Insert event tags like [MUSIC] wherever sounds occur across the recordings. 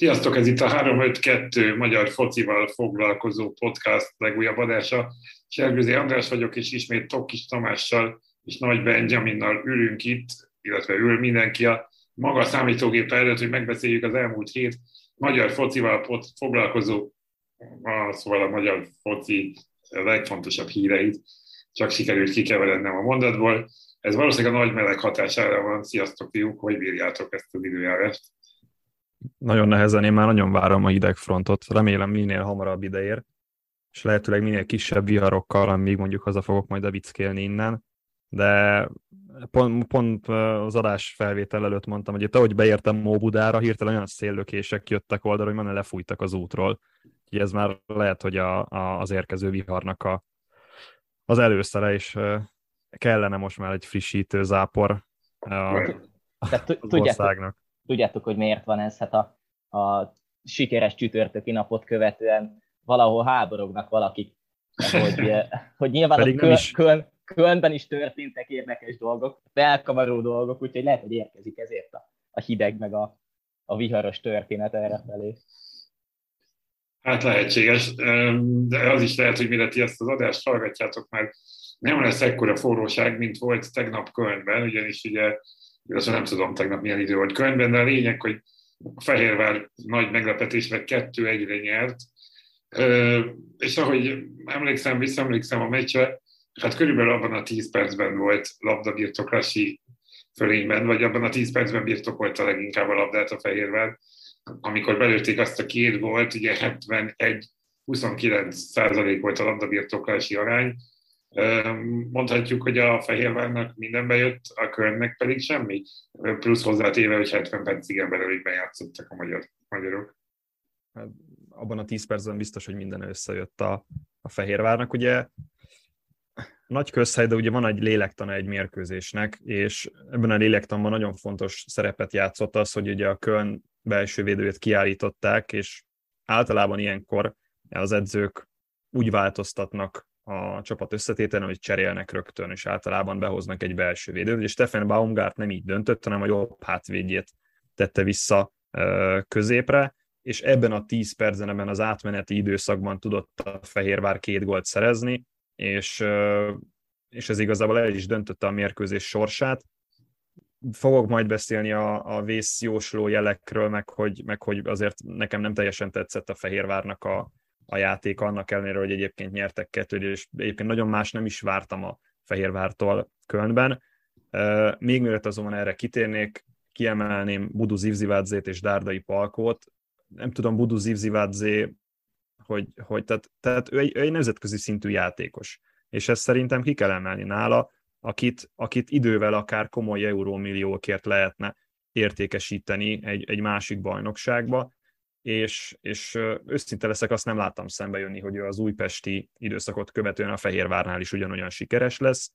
Sziasztok, ez itt a 352 magyar focival foglalkozó podcast legújabb adása. Sergőzi András vagyok, és ismét Tokkis Tamással és Nagy Benjaminnal ülünk itt, illetve ül mindenki a maga számítógép előtt, hogy megbeszéljük az elmúlt hét magyar focival foglalkozó, szóval a magyar foci legfontosabb híreit, csak sikerült kikeverednem a mondatból. Ez valószínűleg a nagy meleg hatására van. Sziasztok, fiúk, hogy bírjátok ezt az időjárást? Nagyon nehezen, én már nagyon várom a hidegfrontot, remélem minél hamarabb ideér, és lehetőleg minél kisebb viharokkal, amíg mondjuk haza fogok majd a vickélni innen, de pont, pont az adás felvétel előtt mondtam, hogy itt ahogy beértem Óbudára, hirtelen olyan széllökések jöttek oldalra, hogy már lefújtak az útról. Úgyhogy ez már lehet, hogy a, a, az érkező viharnak a, az előszere, és kellene most már egy frissítő zápor a, az országnak tudjátok, hogy miért van ez, hát a, a sikeres csütörtöki napot követően valahol háborognak valakik, hogy, [LAUGHS] hogy nyilván Pedig a Köln, is. Köln, Kölnben is történtek érdekes dolgok, felkavaró dolgok, úgyhogy lehet, hogy érkezik ezért a, a hideg meg a, a viharos történet erre felé. Hát lehetséges, de az is lehet, hogy mire ti ezt az adást hallgatjátok, mert nem lesz ekkora forróság, mint volt tegnap Kölnben, ugyanis ugye illetve nem tudom tegnap milyen idő volt könyvben, de a lényeg, hogy a Fehérvár nagy meglepetésre kettő egyre nyert, és ahogy emlékszem, visszaemlékszem a meccsre, hát körülbelül abban a 10 percben volt labdabirtoklási fölényben, vagy abban a 10 percben birtokolta leginkább a labdát a Fehérvár, amikor belőtték azt a két volt, ugye 71 29 százalék volt a labdabirtoklási arány, Mondhatjuk, hogy a Fehérvárnak minden bejött, a körnek pedig semmi, plusz hozzátéve, hogy 70 percig belőle bejátszottak a magyar, magyarok. Hát, abban a 10 percben biztos, hogy minden összejött a, a Fehérvárnak. Ugye nagy közhely, de ugye van egy lélektana egy mérkőzésnek, és ebben a lélektanban nagyon fontos szerepet játszott az, hogy ugye a Köln belső védőjét kiállították, és általában ilyenkor az edzők úgy változtatnak a csapat összetételen, hogy cserélnek rögtön, és általában behoznak egy belső védőt, és Stefan Baumgart nem így döntött, hanem a jobb hátvédjét tette vissza középre, és ebben a 10 percben, ebben az átmeneti időszakban tudott a Fehérvár két gólt szerezni, és, és ez igazából el is döntötte a mérkőzés sorsát. Fogok majd beszélni a, a vészjósló jelekről, meg hogy, meg hogy azért nekem nem teljesen tetszett a Fehérvárnak a, a játék annak ellenére, hogy egyébként nyertek kettőt, és egyébként nagyon más nem is vártam a Fehérvártól Kölnben. Még mielőtt azonban erre kitérnék, kiemelném Budu Zivzivádzét és Dárdai Palkót. Nem tudom, Budu Zivzivádzé, hogy, hogy tehát, tehát ő, egy, ő egy nemzetközi szintű játékos, és ezt szerintem ki kell emelni nála, akit, akit idővel akár komoly eurómilliókért lehetne értékesíteni egy, egy másik bajnokságba, és, és őszinte leszek, azt nem láttam szembe jönni, hogy ő az újpesti időszakot követően a Fehérvárnál is ugyanolyan sikeres lesz.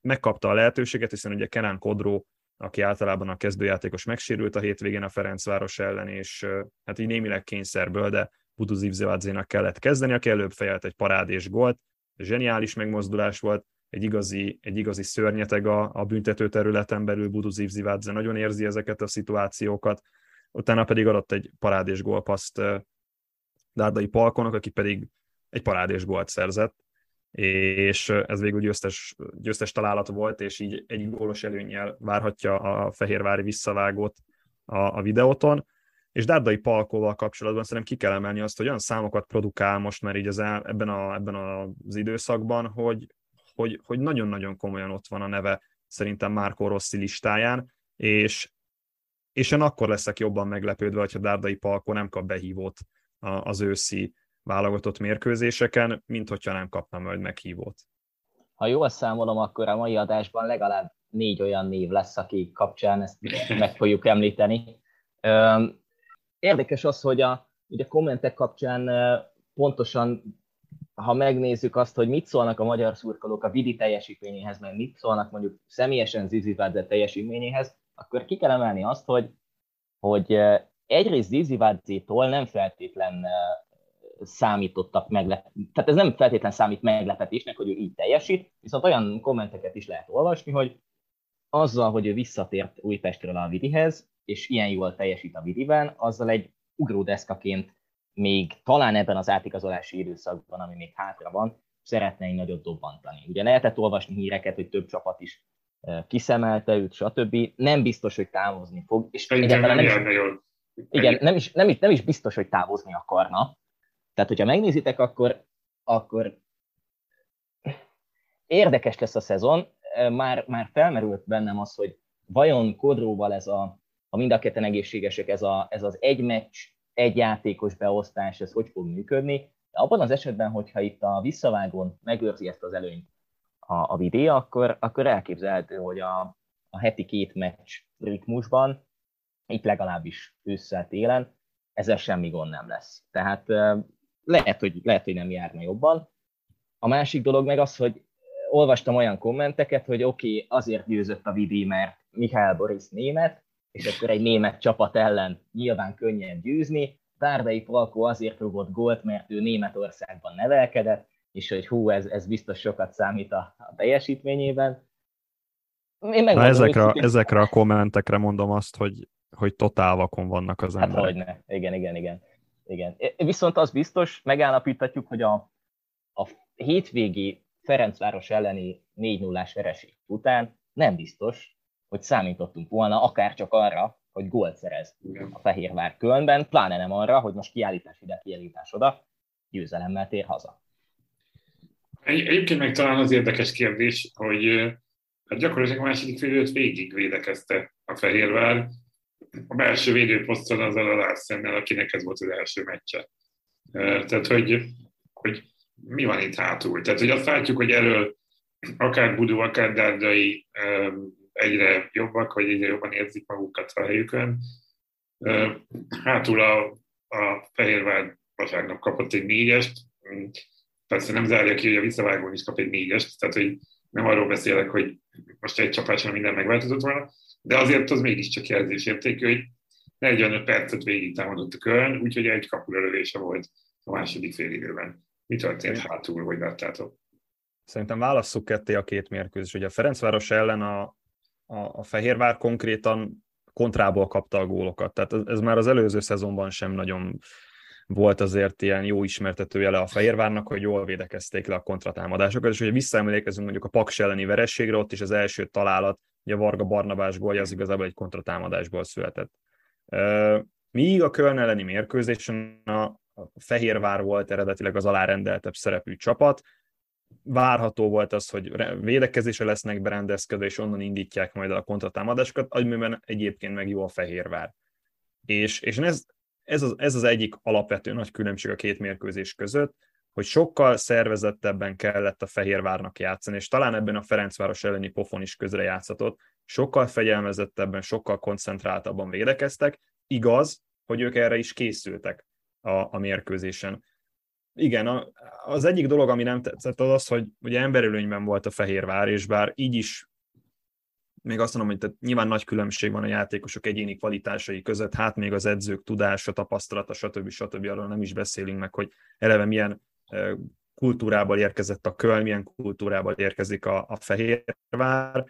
Megkapta a lehetőséget, hiszen ugye Kenan Kodró, aki általában a kezdőjátékos megsérült a hétvégén a Ferencváros ellen, és hát így némileg kényszerből, de Budu Zivzevadzénak kellett kezdeni, aki előbb fejelt egy parádés gólt, zseniális megmozdulás volt, egy igazi, egy igazi szörnyeteg a, a büntető területen belül Budu Zivzivadze nagyon érzi ezeket a szituációkat, utána pedig adott egy parádés gólpaszt Dárdai Palkonak, aki pedig egy parádés gólt szerzett, és ez végül győztes, győztes találat volt, és így egy gólos előnyel várhatja a Fehérvári visszavágót a, a videóton. És Dárdai Palkóval kapcsolatban szerintem ki kell emelni azt, hogy olyan számokat produkál most már így az ebben, a, ebben az időszakban, hogy, hogy, hogy nagyon-nagyon komolyan ott van a neve szerintem Márkó Rossi listáján, és és én akkor leszek jobban meglepődve, hogyha Dárdai Palko nem kap behívót az őszi válogatott mérkőzéseken, mint hogyha nem kapna majd meghívót. Ha jól számolom, akkor a mai adásban legalább négy olyan név lesz, aki kapcsán ezt meg fogjuk említeni. Érdekes az, hogy a, ugye kommentek kapcsán pontosan, ha megnézzük azt, hogy mit szólnak a magyar szurkolók a Vidi teljesítményéhez, meg mit szólnak mondjuk személyesen Zizi teljesítményéhez, akkor ki kell emelni azt, hogy, hogy egyrészt Zizivadzétól nem feltétlen számítottak meglep... tehát ez nem feltétlen számít meglepetésnek, hogy ő így teljesít, viszont olyan kommenteket is lehet olvasni, hogy azzal, hogy ő visszatért Újpestről a Vidihez, és ilyen jól teljesít a Vidiben, azzal egy ugródeszkaként még talán ebben az átigazolási időszakban, ami még hátra van, szeretne egy nagyot dobbantani. Ugye lehetett olvasni híreket, hogy több csapat is kiszemelte őt, stb. Nem biztos, hogy távozni fog. És egyáltalán nem, is, igen, nem is, nem, is, nem is biztos, hogy távozni akarna. Tehát, hogyha megnézitek, akkor, akkor érdekes lesz a szezon. Már, már felmerült bennem az, hogy vajon Kodróval ez a, ha mind a ketten egészségesek, ez, a, ez az egy meccs, egy játékos beosztás, ez hogy fog működni. De abban az esetben, hogyha itt a visszavágón megőrzi ezt az előnyt a, a vidé, akkor, akkor elképzelhető, hogy a, a heti két meccs ritmusban, itt legalábbis ősszel télen, ezzel semmi gond nem lesz. Tehát lehet, hogy, lehet, hogy nem járna jobban. A másik dolog meg az, hogy olvastam olyan kommenteket, hogy oké, okay, azért győzött a Vidi, mert Mihály Boris német, és akkor egy német csapat ellen nyilván könnyen győzni. Tárdai Palkó azért rúgott gólt, mert ő Németországban nevelkedett, és hogy hú, ez, ez biztos sokat számít a, a teljesítményében. Én Na ezekre, hogy... ezekre a kommentekre mondom azt, hogy, hogy totál vakon vannak az hát emberek. Hát hogyne, igen, igen, igen. igen. Viszont az biztos, megállapíthatjuk, hogy a, a hétvégi Ferencváros elleni 4 0 vereség után nem biztos, hogy számítottunk volna akár csak arra, hogy gólt szerez a Fehérvár Kölnben, pláne nem arra, hogy most kiállítás ide, kiállítás oda, győzelemmel tér haza. Egy, egyébként meg talán az érdekes kérdés, hogy hát gyakorlatilag a második fél végig védekezte a Fehérvár, a belső védőposzton azzal a Larsennel, akinek ez volt az első meccse. Tehát, hogy, hogy mi van itt hátul. Tehát, hogy azt látjuk, hogy elől akár Budó, akár Dárdai egyre jobbak, vagy egyre jobban érzik magukat a helyükön. Hátul a, a Fehérvár vasárnap kapott egy négyest, persze nem zárja ki, hogy a visszavágón is kap egy négyest, tehát hogy nem arról beszélek, hogy most egy csapásra minden megváltozott volna, de azért az mégiscsak jelzésértékű, hogy 45 percet végig támadott a körön, úgyhogy egy kapulelövése volt a második fél időben. Mi történt hátul, hogy láttátok? Szerintem válasszuk ketté a két mérkőzés. Ugye a Ferencváros ellen a, a, a Fehérvár konkrétan kontrából kapta a gólokat. Tehát ez, ez már az előző szezonban sem nagyon volt azért ilyen jó ismertető jele a Fehérvárnak, hogy jól védekezték le a kontratámadásokat, és ugye visszaemlékezünk mondjuk a Paks elleni verességre, ott is az első találat, ugye Varga Barnabás gólja az igazából egy kontratámadásból született. Míg a Köln elleni mérkőzésen a Fehérvár volt eredetileg az alárendeltebb szerepű csapat, várható volt az, hogy védekezésre lesznek berendezkedve, és onnan indítják majd a kontratámadásokat, amiben egyébként meg jó a Fehérvár. És, és ez, ez az, ez az egyik alapvető nagy különbség a két mérkőzés között, hogy sokkal szervezettebben kellett a Fehérvárnak játszani, és talán ebben a Ferencváros elleni pofon is közre játszhatott, sokkal fegyelmezettebben, sokkal koncentráltabban védekeztek, igaz, hogy ők erre is készültek a, a mérkőzésen. Igen, a, az egyik dolog, ami nem tetszett, az az, hogy ugye emberölőnyben volt a Fehérvár, és bár így is még azt mondom, hogy tehát nyilván nagy különbség van a játékosok egyéni kvalitásai között, hát még az edzők tudása, tapasztalata, stb. stb. arról nem is beszélünk meg, hogy eleve milyen kultúrából érkezett a Köln, milyen kultúrából érkezik a, a Fehérvár,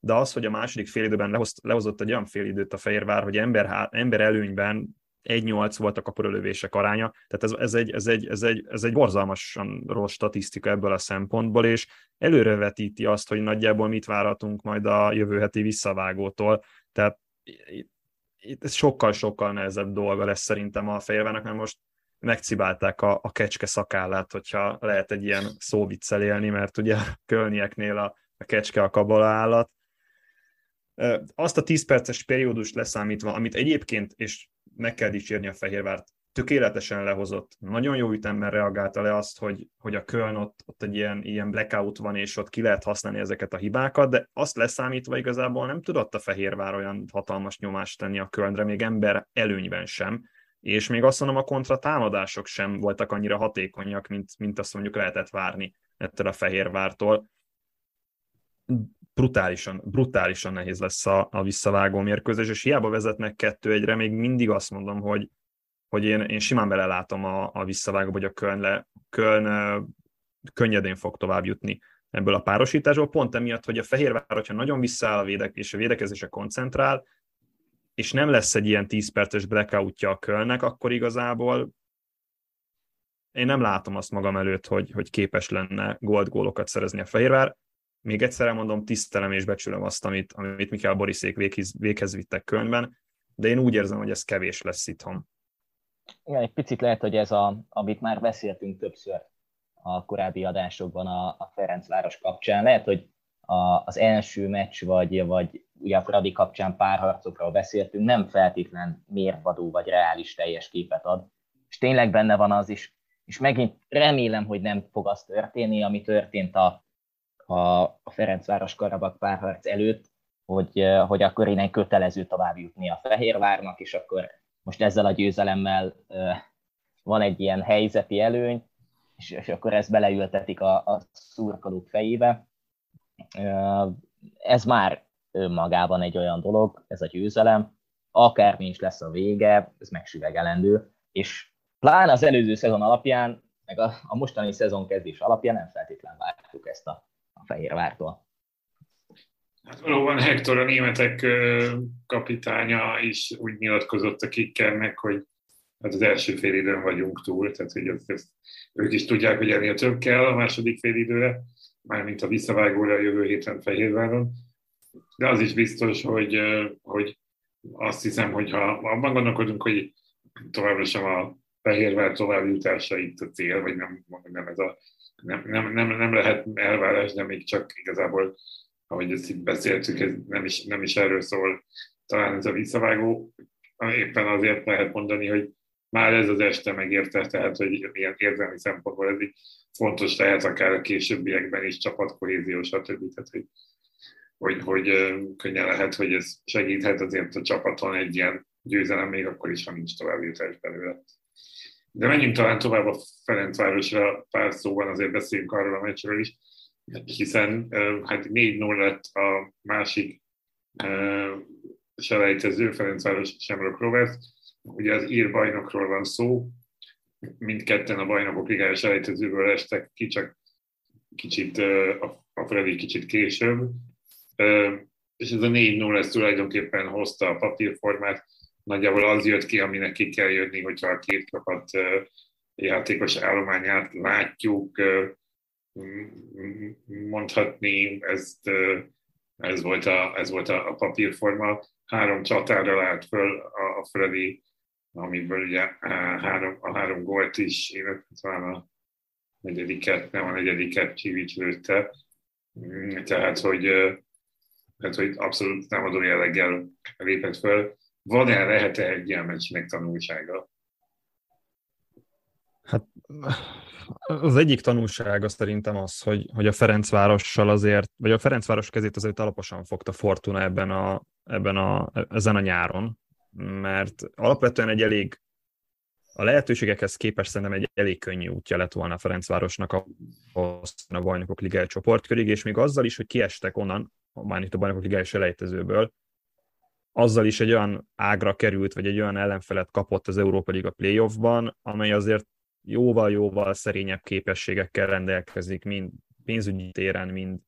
de az, hogy a második félidőben lehoz, lehozott egy olyan félidőt a Fehérvár, hogy ember, ember előnyben 1-8 volt a kapurölövések aránya, tehát ez, ez, egy, ez, egy, ez, egy, ez egy borzalmasan rossz statisztika ebből a szempontból, és előrevetíti azt, hogy nagyjából mit várhatunk majd a jövő heti visszavágótól, tehát itt sokkal-sokkal nehezebb dolga lesz szerintem a Fehérvárnak, mert most megcibálták a, a kecske szakállát, hogyha lehet egy ilyen szóviccel élni, mert ugye a kölnieknél a, a kecske a kabala állat. Azt a 10 perces periódust leszámítva, amit egyébként, és meg kell dicsérni a Fehérvárt, tökéletesen lehozott, nagyon jó ütemmel reagálta le azt, hogy, hogy a Köln ott, ott egy ilyen, ilyen blackout van, és ott ki lehet használni ezeket a hibákat, de azt leszámítva igazából nem tudott a Fehérvár olyan hatalmas nyomást tenni a Kölnre, még ember előnyben sem, és még azt mondom, a kontratámadások sem voltak annyira hatékonyak, mint, mint azt mondjuk lehetett várni ettől a Fehérvártól. Brutálisan, brutálisan nehéz lesz a, a visszavágó mérkőzés, és hiába vezetnek kettő egyre, még mindig azt mondom, hogy, hogy én, én simán belelátom a, a visszavágó, hogy a Köln, le, Köln könnyedén fog tovább jutni ebből a párosításból, pont emiatt, hogy a Fehérvár, hogyha nagyon visszaáll a védek, és a védekezésre koncentrál, és nem lesz egy ilyen 10 perces blackoutja a Kölnek, akkor igazából én nem látom azt magam előtt, hogy, hogy képes lenne gold gólokat szerezni a Fehérvár. Még egyszer mondom, tisztelem és becsülöm azt, amit, amit Mikkel Boriszék véghez, véghez vittek Kölnben, de én úgy érzem, hogy ez kevés lesz itthon. Igen, egy picit lehet, hogy ez, a, amit már beszéltünk többször a korábbi adásokban a, a Ferencváros kapcsán, lehet, hogy a, az első meccs, vagy, vagy ugye a Fradi kapcsán párharcokról beszéltünk, nem feltétlen mérvadó vagy reális teljes képet ad. És tényleg benne van az is, és megint remélem, hogy nem fog az történni, ami történt a, a, a Ferencváros Karabak párharc előtt, hogy, hogy akkor innen kötelező tovább jutni a Fehérvárnak, és akkor most ezzel a győzelemmel van egy ilyen helyzeti előny, és, és akkor ezt beleültetik a, a szurkolók fejébe. Ez már önmagában egy olyan dolog, ez a győzelem, akármi is lesz a vége, ez megsüvegelendő, és pláne az előző szezon alapján, meg a, a mostani szezon kezdés alapján nem feltétlenül vártuk ezt a, a Fehérvártól. Hát valóban Hector a németek kapitánya is úgy nyilatkozott a kikkernek, hogy hát az első fél időn vagyunk túl, tehát hogy ezt, ezt, ők is tudják, hogy ennél több kell a második fél időre, mármint a visszavágóra a jövő héten Fehérváron. De az is biztos, hogy, hogy azt hiszem, hogy ha abban gondolkodunk, hogy továbbra sem a Fehérvár továbbjutása itt a cél, vagy nem, nem, ez a, nem, nem, nem, nem lehet elvárás, de még csak igazából ahogy ezt itt beszéltük, ez nem is, nem is erről szól talán ez a visszavágó. Éppen azért lehet mondani, hogy már ez az este megérte, tehát hogy ilyen érzelmi szempontból ez így fontos lehet akár a későbbiekben is csapatkohézió, stb. Tehát, hogy, hogy, hogy könnyen lehet, hogy ez segíthet azért a csapaton egy ilyen győzelem, még akkor is, ha nincs tovább jutás belőle. De menjünk talán tovább a Ferencvárosra pár szóban, azért beszéljünk arról a meccsről is hiszen hát 4-0 lett a másik selejtező, Ferencváros Semrok Rovers. Ugye az ír bajnokról van szó, mindketten a bajnokok ligája selejtezőből estek ki, csak kicsit, a Freddy kicsit később. És ez a 4-0 ez tulajdonképpen hozta a papírformát, nagyjából az jött ki, aminek ki kell jönni, hogyha a két csapat játékos állományát látjuk, mondhatni, ezt, ez volt a, ez volt a, papírforma. Három csatára állt föl a, a Freddy, amiből ugye három, a három gólt is, illetve talán a negyediket, nem a negyediket Csivics lőtte. Tehát, hogy, tehát, hogy abszolút támadó jelleggel lépett föl. Van-e, lehet-e egy ilyen meccsnek tanulsága? Hát az egyik tanulsága szerintem az, hogy, hogy a Ferencvárossal azért, vagy a Ferencváros kezét azért alaposan fogta Fortuna ebben a, ebben a, ezen a nyáron, mert alapvetően egy elég a lehetőségekhez képest szerintem egy elég könnyű útja lett volna a Ferencvárosnak a, a bajnokok ligája csoportkörig, és még azzal is, hogy kiestek onnan, már itt a bajnokok ligája selejtezőből, azzal is egy olyan ágra került, vagy egy olyan ellenfelet kapott az Európa Liga playoffban, amely azért jóval-jóval szerényebb képességekkel rendelkezik, mind pénzügyi téren, mind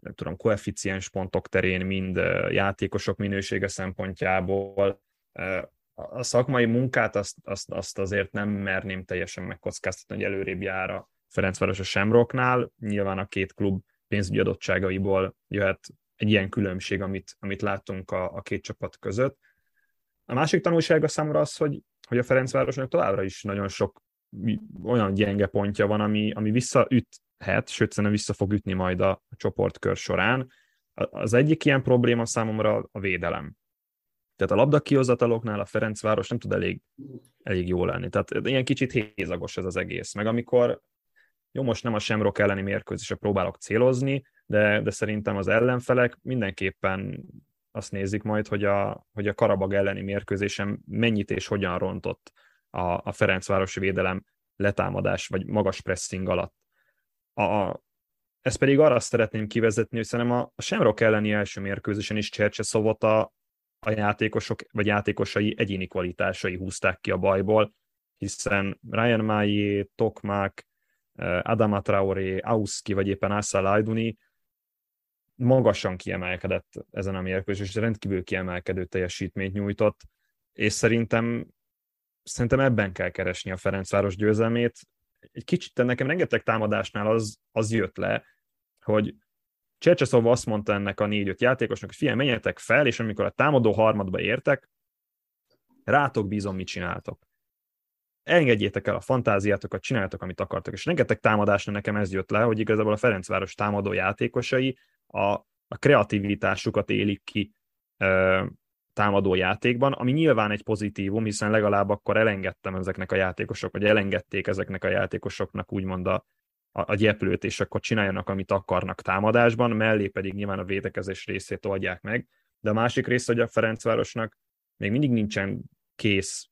nem tudom, koeficiens pontok terén, mind játékosok minősége szempontjából. A szakmai munkát azt, azt, azt azért nem merném teljesen megkockáztatni, hogy előrébb jár a Ferencváros a Semroknál. Nyilván a két klub pénzügyi adottságaiból jöhet egy ilyen különbség, amit, amit láttunk a, a két csapat között. A másik tanulsága számomra az, hogy, hogy a Ferencvárosnak továbbra is nagyon sok olyan gyenge pontja van, ami, ami visszaüthet, sőt szerintem vissza fog ütni majd a, a csoportkör során. Az egyik ilyen probléma számomra a védelem. Tehát a labda kihozataloknál a Ferencváros nem tud elég, elég jó lenni. Tehát ilyen kicsit hézagos ez az egész. Meg amikor, jó, most nem a Semrok elleni mérkőzésre próbálok célozni, de, de szerintem az ellenfelek mindenképpen azt nézik majd, hogy a, hogy a Karabag elleni mérkőzésen mennyit és hogyan rontott a, a Ferencvárosi védelem letámadás vagy magas pressing alatt. A, a, ezt pedig arra szeretném kivezetni, hogy szerintem a, a Semrok elleni első mérkőzésen is Csercseszovot a, a játékosok vagy játékosai egyéni kvalitásai húzták ki a bajból, hiszen Ryan Maillé, Tokmak, eh, Adama Traoré, Auski vagy éppen Assa Lajduni magasan kiemelkedett ezen a mérkőzésen, és rendkívül kiemelkedő teljesítményt nyújtott, és szerintem, szerintem ebben kell keresni a Ferencváros győzelmét. Egy kicsit nekem rengeteg támadásnál az, az jött le, hogy Csercseszov azt mondta ennek a négy-öt játékosnak, hogy figyelj, menjetek fel, és amikor a támadó harmadba értek, rátok bízom, mit csináltok. Engedjétek el a fantáziátokat, csináltok, amit akartok. És rengeteg támadásnál nekem ez jött le, hogy igazából a Ferencváros támadó játékosai a, a kreativitásukat élik ki ö, támadó játékban, ami nyilván egy pozitívum, hiszen legalább akkor elengedtem ezeknek a játékosok, vagy elengedték ezeknek a játékosoknak úgymond a, a, a gyeplőt, és akkor csináljanak, amit akarnak támadásban, mellé pedig nyilván a védekezés részét oldják meg. De a másik része, hogy a Ferencvárosnak még mindig nincsen kész,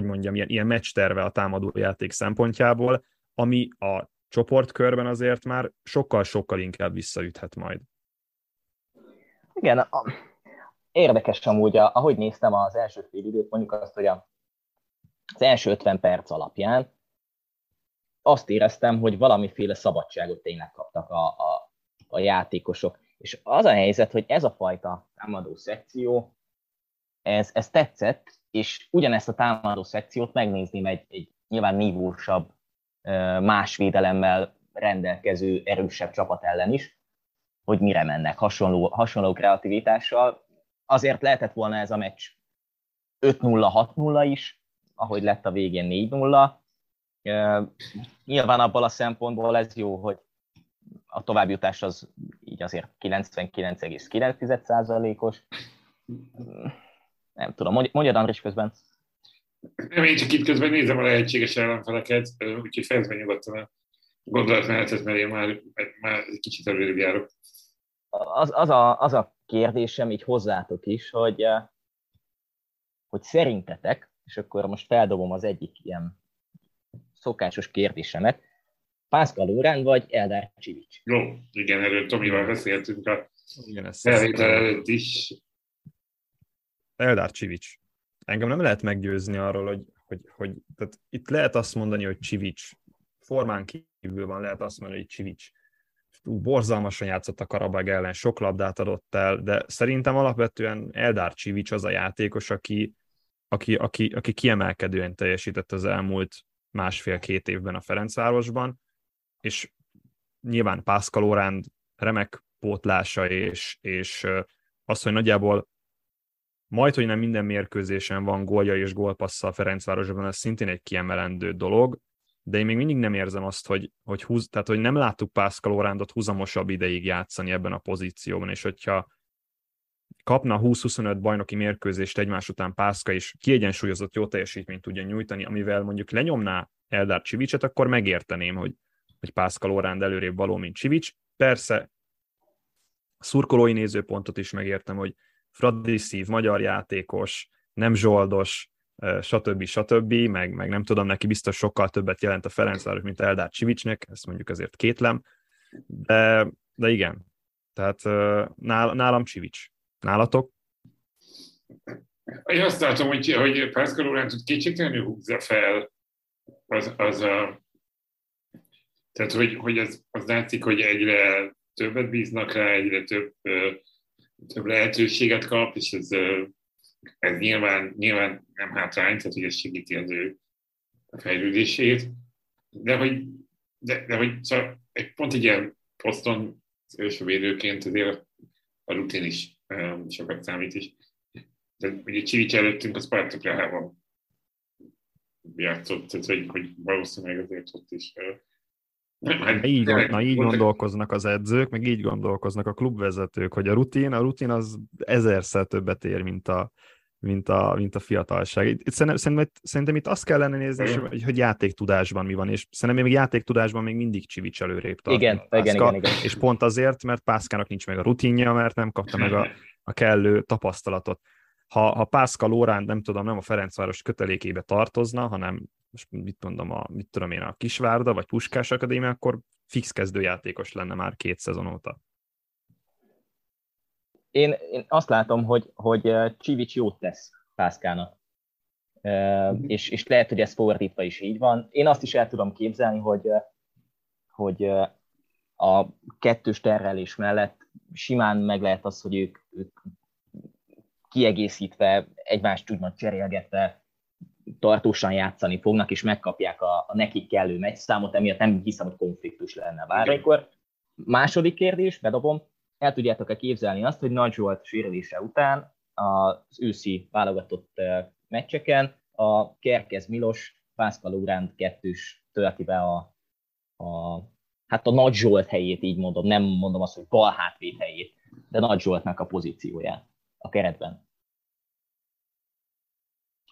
hogy mondjam, ilyen, ilyen meccs terve a támadó játék szempontjából, ami a csoportkörben azért már sokkal-sokkal inkább visszaüthet majd. Igen, a, érdekes amúgy, ahogy néztem az első fél időt, mondjuk azt, hogy a, az első 50 perc alapján azt éreztem, hogy valamiféle szabadságot tényleg kaptak a, a, a játékosok. És az a helyzet, hogy ez a fajta támadó szekció, ez, ez tetszett, és ugyanezt a támadó szekciót megnézném egy, egy nyilván nívósabb, más védelemmel rendelkező, erősebb csapat ellen is, hogy mire mennek hasonló, hasonló kreativitással. Azért lehetett volna ez a meccs 5-0, 6-0 is, ahogy lett a végén 4-0. Nyilván abból a szempontból ez jó, hogy a továbbjutás az így azért 99,9%-os. Nem tudom, mondjad Andris közben. Nem, én csak itt közben nézem a lehetséges ellenfeleket, úgyhogy fejezd meg nyugodtan a gondolatmenetet, mert én már, már egy kicsit előrébb járok. Az, az, a, az a kérdésem így hozzátok is, hogy, hogy szerintetek, és akkor most feldobom az egyik ilyen szokásos kérdésemet, Pászkal Lórán vagy Eldár Csivics? Jó, igen, erről Tomival beszéltünk a felvétel előtt is. Eldár Csivics. Engem nem lehet meggyőzni arról, hogy, hogy, hogy tehát itt lehet azt mondani, hogy Csivics. Formán kívül van, lehet azt mondani, hogy Csivics. Borzalmasan játszott a Karabag ellen, sok labdát adott el, de szerintem alapvetően Eldár Csivics az a játékos, aki, aki, aki, aki kiemelkedően teljesített az elmúlt másfél-két évben a Ferencvárosban, és nyilván Pászkal Oránd remek pótlása, és, és az, hogy nagyjából majd, hogy nem minden mérkőzésen van gólja és gólpassza a Ferencvárosban, ez szintén egy kiemelendő dolog, de én még mindig nem érzem azt, hogy, hogy, húz, tehát, hogy nem láttuk Pászkal Orándot húzamosabb ideig játszani ebben a pozícióban, és hogyha kapna 20-25 bajnoki mérkőzést egymás után Pászka, és kiegyensúlyozott jó teljesítményt tudja nyújtani, amivel mondjuk lenyomná Eldár Csivicset, akkor megérteném, hogy, hogy Pászkal Oránd előrébb való, mint Csivics. Persze a szurkolói nézőpontot is megértem, hogy fradiszív, magyar játékos, nem zsoldos, stb. stb., meg, meg nem tudom, neki biztos sokkal többet jelent a Ferencváros, mint Eldár Csivicsnek, ezt mondjuk azért kétlem, de, de igen, tehát nálam Csivics. Nálatok? Én azt látom, hogy, hogy Pászkal Lóráncot kétségtelenül húzza fel az, az a... Tehát, hogy, hogy az, az látszik, hogy egyre többet bíznak rá, egyre több, több lehetőséget kap, és ez, ez nyilván, nyilván nem hátrány, tehát hogy ez segíti az ő fejlődését. De hogy, de, de hogy szóval egy pont egy ilyen poszton az első védőként azért a rutin is sokat számít is. De ugye Csivics előttünk a Sparta Prahában játszott, tehát hogy, hogy valószínűleg azért ott is Hát, így, na, így gondolkoznak az edzők, meg így gondolkoznak a klubvezetők, hogy a rutin, a rutin az ezerszer többet ér, mint a, mint a, mint a fiatalság. Itt, szerintem, szerintem, szerintem itt azt kellene nézni, hogy, hogy játéktudásban mi van, és szerintem még játéktudásban még mindig Csivics előrébb tart. Igen, igen, igen, igen. És pont azért, mert Pászkának nincs meg a rutinja, mert nem kapta meg a, a kellő tapasztalatot. Ha, ha Pászka Lórán, nem tudom, nem a Ferencváros kötelékébe tartozna, hanem most mit mondom, a, mit tudom én, a Kisvárda vagy Puskás Akadémia, akkor fix kezdőjátékos lenne már két szezon óta én, én azt látom, hogy, hogy Csivics jót tesz Pászkának. Uh, és, és lehet, hogy ez fordítva is így van. Én azt is el tudom képzelni, hogy, hogy a kettős terrelés mellett simán meg lehet az, hogy ők, ők kiegészítve, egymást úgymond cserélgetve tartósan játszani fognak, és megkapják a, a nekik kellő meccsszámot, emiatt nem hiszem, hogy konfliktus lenne bármikor. Második kérdés, bedobom, el tudjátok-e képzelni azt, hogy Nagy Zsolt sérülése után az őszi válogatott meccseken a Kerkez Milos Pászkal Ugránt kettős tölti be a, a, hát a Nagy Zsolt helyét, így mondom, nem mondom azt, hogy bal hátvéd helyét, de Nagy Zsoltnak a pozícióját a keretben.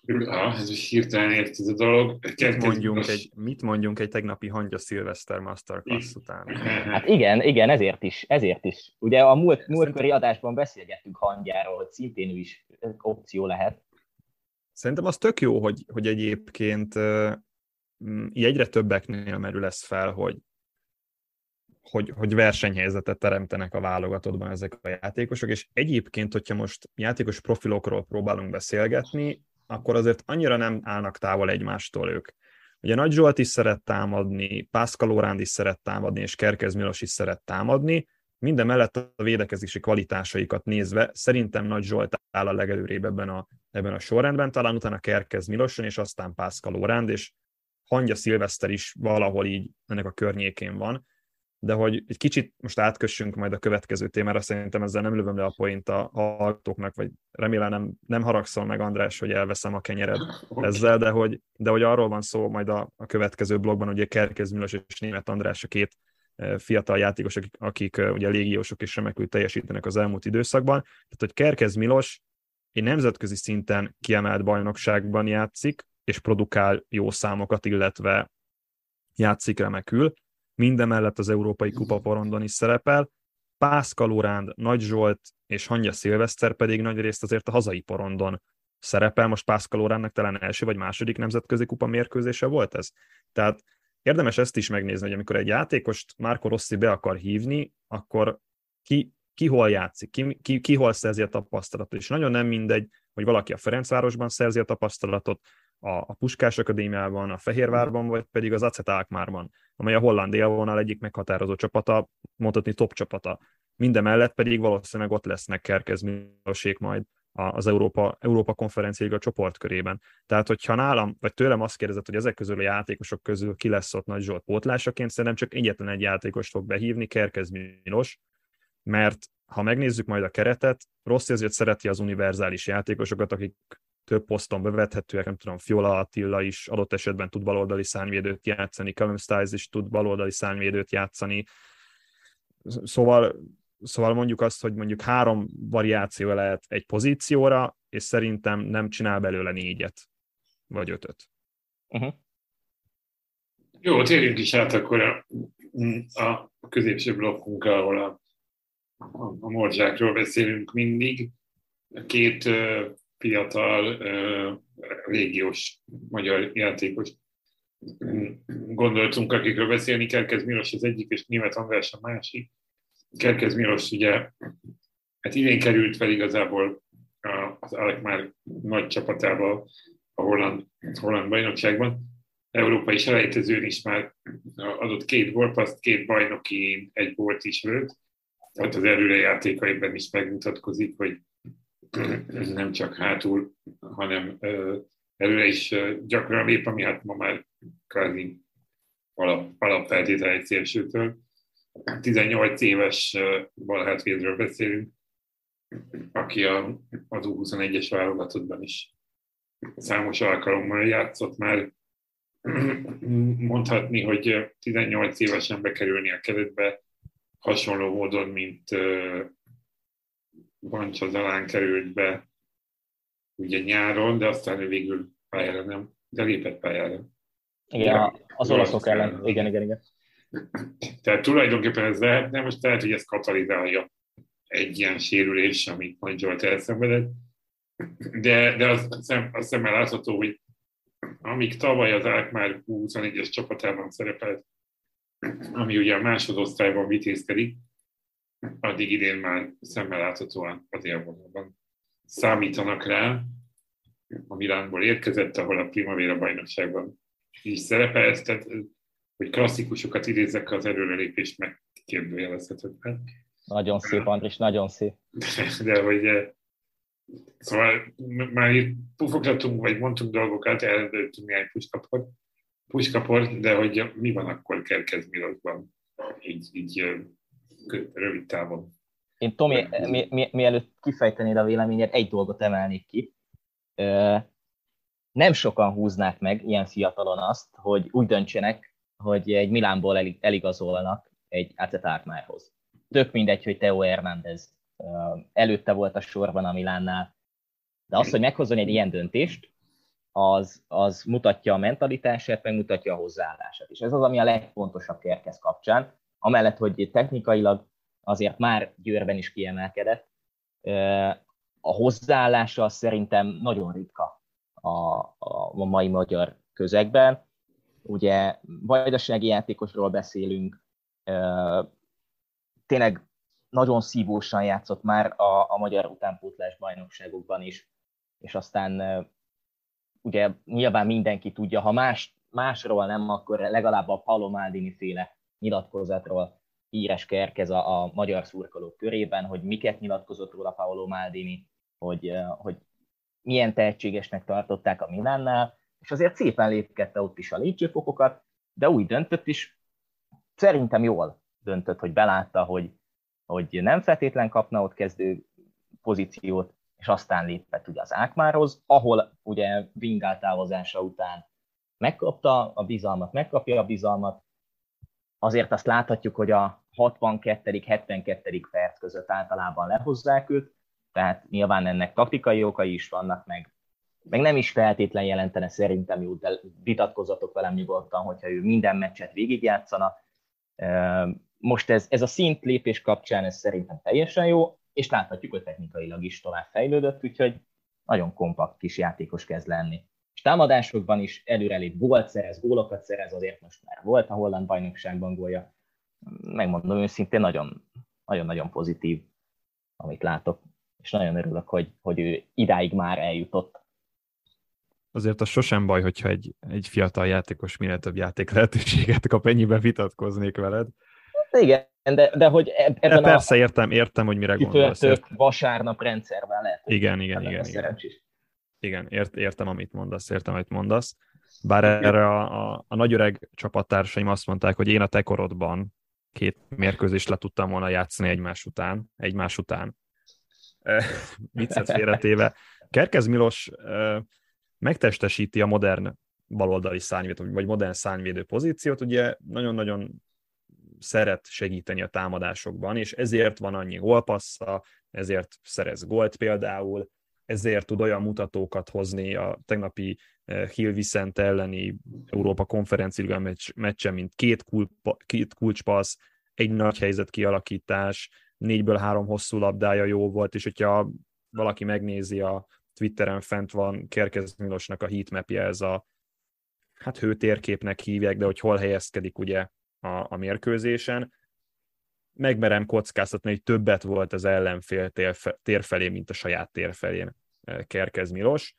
Ah, ez is hirtelen ért ez a dolog. Mit mondjunk, egy, mit mondjunk egy tegnapi Hangya Szilveszter Masterclass után? [LAUGHS] Hát igen, igen, ezért is, ezért is. Ugye a múlt, múltkori adásban beszélgettünk Hangyáról, hogy szintén ő is opció lehet. Szerintem az tök jó, hogy, hogy egyébként egyre többeknél merül ez fel, hogy, hogy, hogy versenyhelyzetet teremtenek a válogatottban ezek a játékosok, és egyébként, hogyha most játékos profilokról próbálunk beszélgetni, akkor azért annyira nem állnak távol egymástól ők. Ugye Nagy Zsolt is szeret támadni, Pászkal Óránd is szeret támadni, és Kerkez Milos is szeret támadni, minden mellett a védekezési kvalitásaikat nézve szerintem Nagy Zsolt áll a legelőrébb ebben a, ebben a sorrendben, talán utána Kerkez Miloson, és aztán Pászkal Óránd, és Hangya Szilveszter is valahol így ennek a környékén van de hogy egy kicsit most átkössünk majd a következő témára, szerintem ezzel nem lövöm le a point a hallgatóknak, vagy remélem nem, nem haragszol meg, András, hogy elveszem a kenyered [LAUGHS] ezzel, de hogy, de hogy arról van szó majd a, a következő blogban, ugye Kerkez Milos és Német András a két e, fiatal játékos, akik, akik e, ugye légiósok és remekül teljesítenek az elmúlt időszakban. Tehát, hogy Kerkez Milos egy nemzetközi szinten kiemelt bajnokságban játszik, és produkál jó számokat, illetve játszik remekül, mindemellett az Európai Kupa porondon is szerepel, Pászkal Uránd, Nagy Zsolt és Hangya Szilveszter pedig nagy részt azért a hazai porondon szerepel. Most Pászkal Urándnak talán első vagy második nemzetközi kupa mérkőzése volt ez. Tehát érdemes ezt is megnézni, hogy amikor egy játékost Márko Rossi be akar hívni, akkor ki, ki hol játszik, ki, ki, ki hol szerzi a tapasztalatot. És nagyon nem mindegy, hogy valaki a Ferencvárosban szerzi a tapasztalatot, a, a Puskás Akadémiában, a Fehérvárban, vagy pedig az Acet Alkmárban, amely a holland élvonal egyik meghatározó csapata, mondhatni top csapata. Mindemellett pedig valószínűleg ott lesznek kerkezműsék majd az Európa, Európa konferenciáig a csoportkörében. Tehát, hogyha nálam, vagy tőlem azt kérdezett, hogy ezek közül a játékosok közül ki lesz ott Nagy Zsolt pótlásaként, szerintem csak egyetlen egy játékos fog behívni, Kerkez Milos, mert ha megnézzük majd a keretet, Rossi azért szereti az univerzális játékosokat, akik több poszton bevethetőek, nem tudom, Fiola Attila is adott esetben tud baloldali szárnyvédőt játszani, Callum Stiles is tud baloldali szárnyvédőt játszani. Szóval, szóval mondjuk azt, hogy mondjuk három variáció lehet egy pozícióra, és szerintem nem csinál belőle négyet, vagy ötöt. Uh-huh. Jó, térjünk is át akkor a, a középső blokkunk, ahol a, a, a morzsákról beszélünk mindig. Két fiatal légiós magyar játékos gondoltunk, akikről beszélni. Kerkez Milos az egyik, és Német András a másik. Kerkez Milos ugye, hát idén került fel igazából az Alkmaar nagy csapatába a holland, holland bajnokságban. Európai selejtezőn is már adott két gólpaszt, két bajnoki, egy gólt is lőtt. Tehát az játékaiban is megmutatkozik, hogy [CLEARS THROAT] nem csak hátul, hanem előre is gyakran lép, ami hát ma már kvázi alap, alapfeltétel egy szélsőtől. 18 éves balhátvédről beszélünk, aki a, az U21-es válogatottban is számos alkalommal játszott már. [CLEARS THROAT] Mondhatni, hogy 18 évesen bekerülni a keretbe hasonló módon, mint Bancsa Zalán került be ugye nyáron, de aztán ő végül pályára nem, de lépett pályára. Igen, ja, az olaszok ellen. Igen, igen, igen. Tehát tulajdonképpen ez lehetne, most lehet, hogy ez katalizálja egy ilyen sérülés, amit Nagy Zsolt elszenvedett, de, de az, szem, az szemmel látható, hogy amíg tavaly az már 21-es csapatában szerepelt, ami ugye a másodosztályban vitézkedik, addig idén már szemmel láthatóan az élvonalban számítanak rá. A Milánból érkezett, ahol a Primavera bajnokságban is szerepelt, tehát hogy klasszikusokat idézek, az erőrelépést meg kérdőjelezhetetlen. Nagyon szép, Andris, nagyon szép. De, [LAUGHS] de hogy szóval már itt pufogtatunk, vagy mondtunk dolgokat, elrendültünk néhány puskaport, puskaport, de hogy mi van akkor Kerkez Milosban, így, így rövid távon. Én Tomi, mi, mi, mielőtt kifejtenéd a véleményed, egy dolgot emelnék ki. Nem sokan húznák meg ilyen fiatalon azt, hogy úgy döntsenek, hogy egy Milánból eligazolnak egy Acet Ármárhoz. Tök mindegy, hogy Teo Hernández előtte volt a sorban a Milánnál, de az, hogy meghozzon egy ilyen döntést, az, az mutatja a mentalitását, meg mutatja a hozzáállását. És ez az, ami a legfontosabb Kerkez kapcsán, amellett, hogy technikailag azért már Győrben is kiemelkedett, a hozzáállása szerintem nagyon ritka a, a mai magyar közegben. Ugye vajdasági játékosról beszélünk, tényleg nagyon szívósan játszott már a, a magyar utánpótlás bajnokságokban is, és aztán ugye nyilván mindenki tudja, ha más, másról nem, akkor legalább a Paolo Maldini féle nyilatkozatról híres kerkez a, a magyar szurkolók körében, hogy miket nyilatkozott róla Paolo Maldini, hogy, hogy milyen tehetségesnek tartották a Milánnál, és azért szépen lépkedte ott is a lépcsőfokokat, de úgy döntött is, szerintem jól döntött, hogy belátta, hogy, hogy nem feltétlen kapna ott kezdő pozíciót, és aztán lépett ugye az Ákmárhoz, ahol ugye Vingál távozása után megkapta a bizalmat, megkapja a bizalmat, azért azt láthatjuk, hogy a 62 72 perc között általában lehozzák őt, tehát nyilván ennek taktikai okai is vannak, meg, meg nem is feltétlen jelentene szerintem jó, de vitatkozatok velem nyugodtan, hogyha ő minden meccset végigjátszana. Most ez, ez a szint lépés kapcsán ez szerintem teljesen jó, és láthatjuk, hogy technikailag is tovább fejlődött, úgyhogy nagyon kompakt kis játékos kezd lenni. És támadásokban is előrelép gólt szerez, gólokat szerez, azért most már volt a holland bajnokságban gólja. Megmondom őszintén, nagyon, nagyon-nagyon pozitív, amit látok, és nagyon örülök, hogy, hogy ő idáig már eljutott. Azért az sosem baj, hogyha egy, egy fiatal játékos minél több játék lehetőséget kap, ennyiben vitatkoznék veled. Igen, de, de hogy ebben de persze, a értem, értem, hogy mire gondolsz. Vasárnap rendszerben lehet. Igen, igen, igen. Igen, igen ért, értem, amit mondasz, értem, amit mondasz. Bár erre a, a, a nagyöreg csapattársaim azt mondták, hogy én a te korodban két mérkőzést le tudtam volna játszani egymás után, egymás után. [LAUGHS] Viccet félretéve. Kerkez Milos megtestesíti a modern baloldali szányvédő, vagy modern szányvédő pozíciót, ugye nagyon-nagyon szeret segíteni a támadásokban, és ezért van annyi gólpassza, ezért szerez gólt például, ezért tud olyan mutatókat hozni a tegnapi eh, Hill Vicente elleni Európa konferenciáliga meccsen, mint két, kulpa, két kulcspassz, egy nagy helyzet kialakítás, négyből három hosszú labdája jó volt, és hogyha valaki megnézi a Twitteren fent van Kerkez Milosnak a heatmapje, ez a hát hőtérképnek hívják, de hogy hol helyezkedik ugye a, a mérkőzésen. Megmerem kockáztatni, hogy többet volt az ellenfél tér felé, mint a saját tér felén e, Kerkez Milos.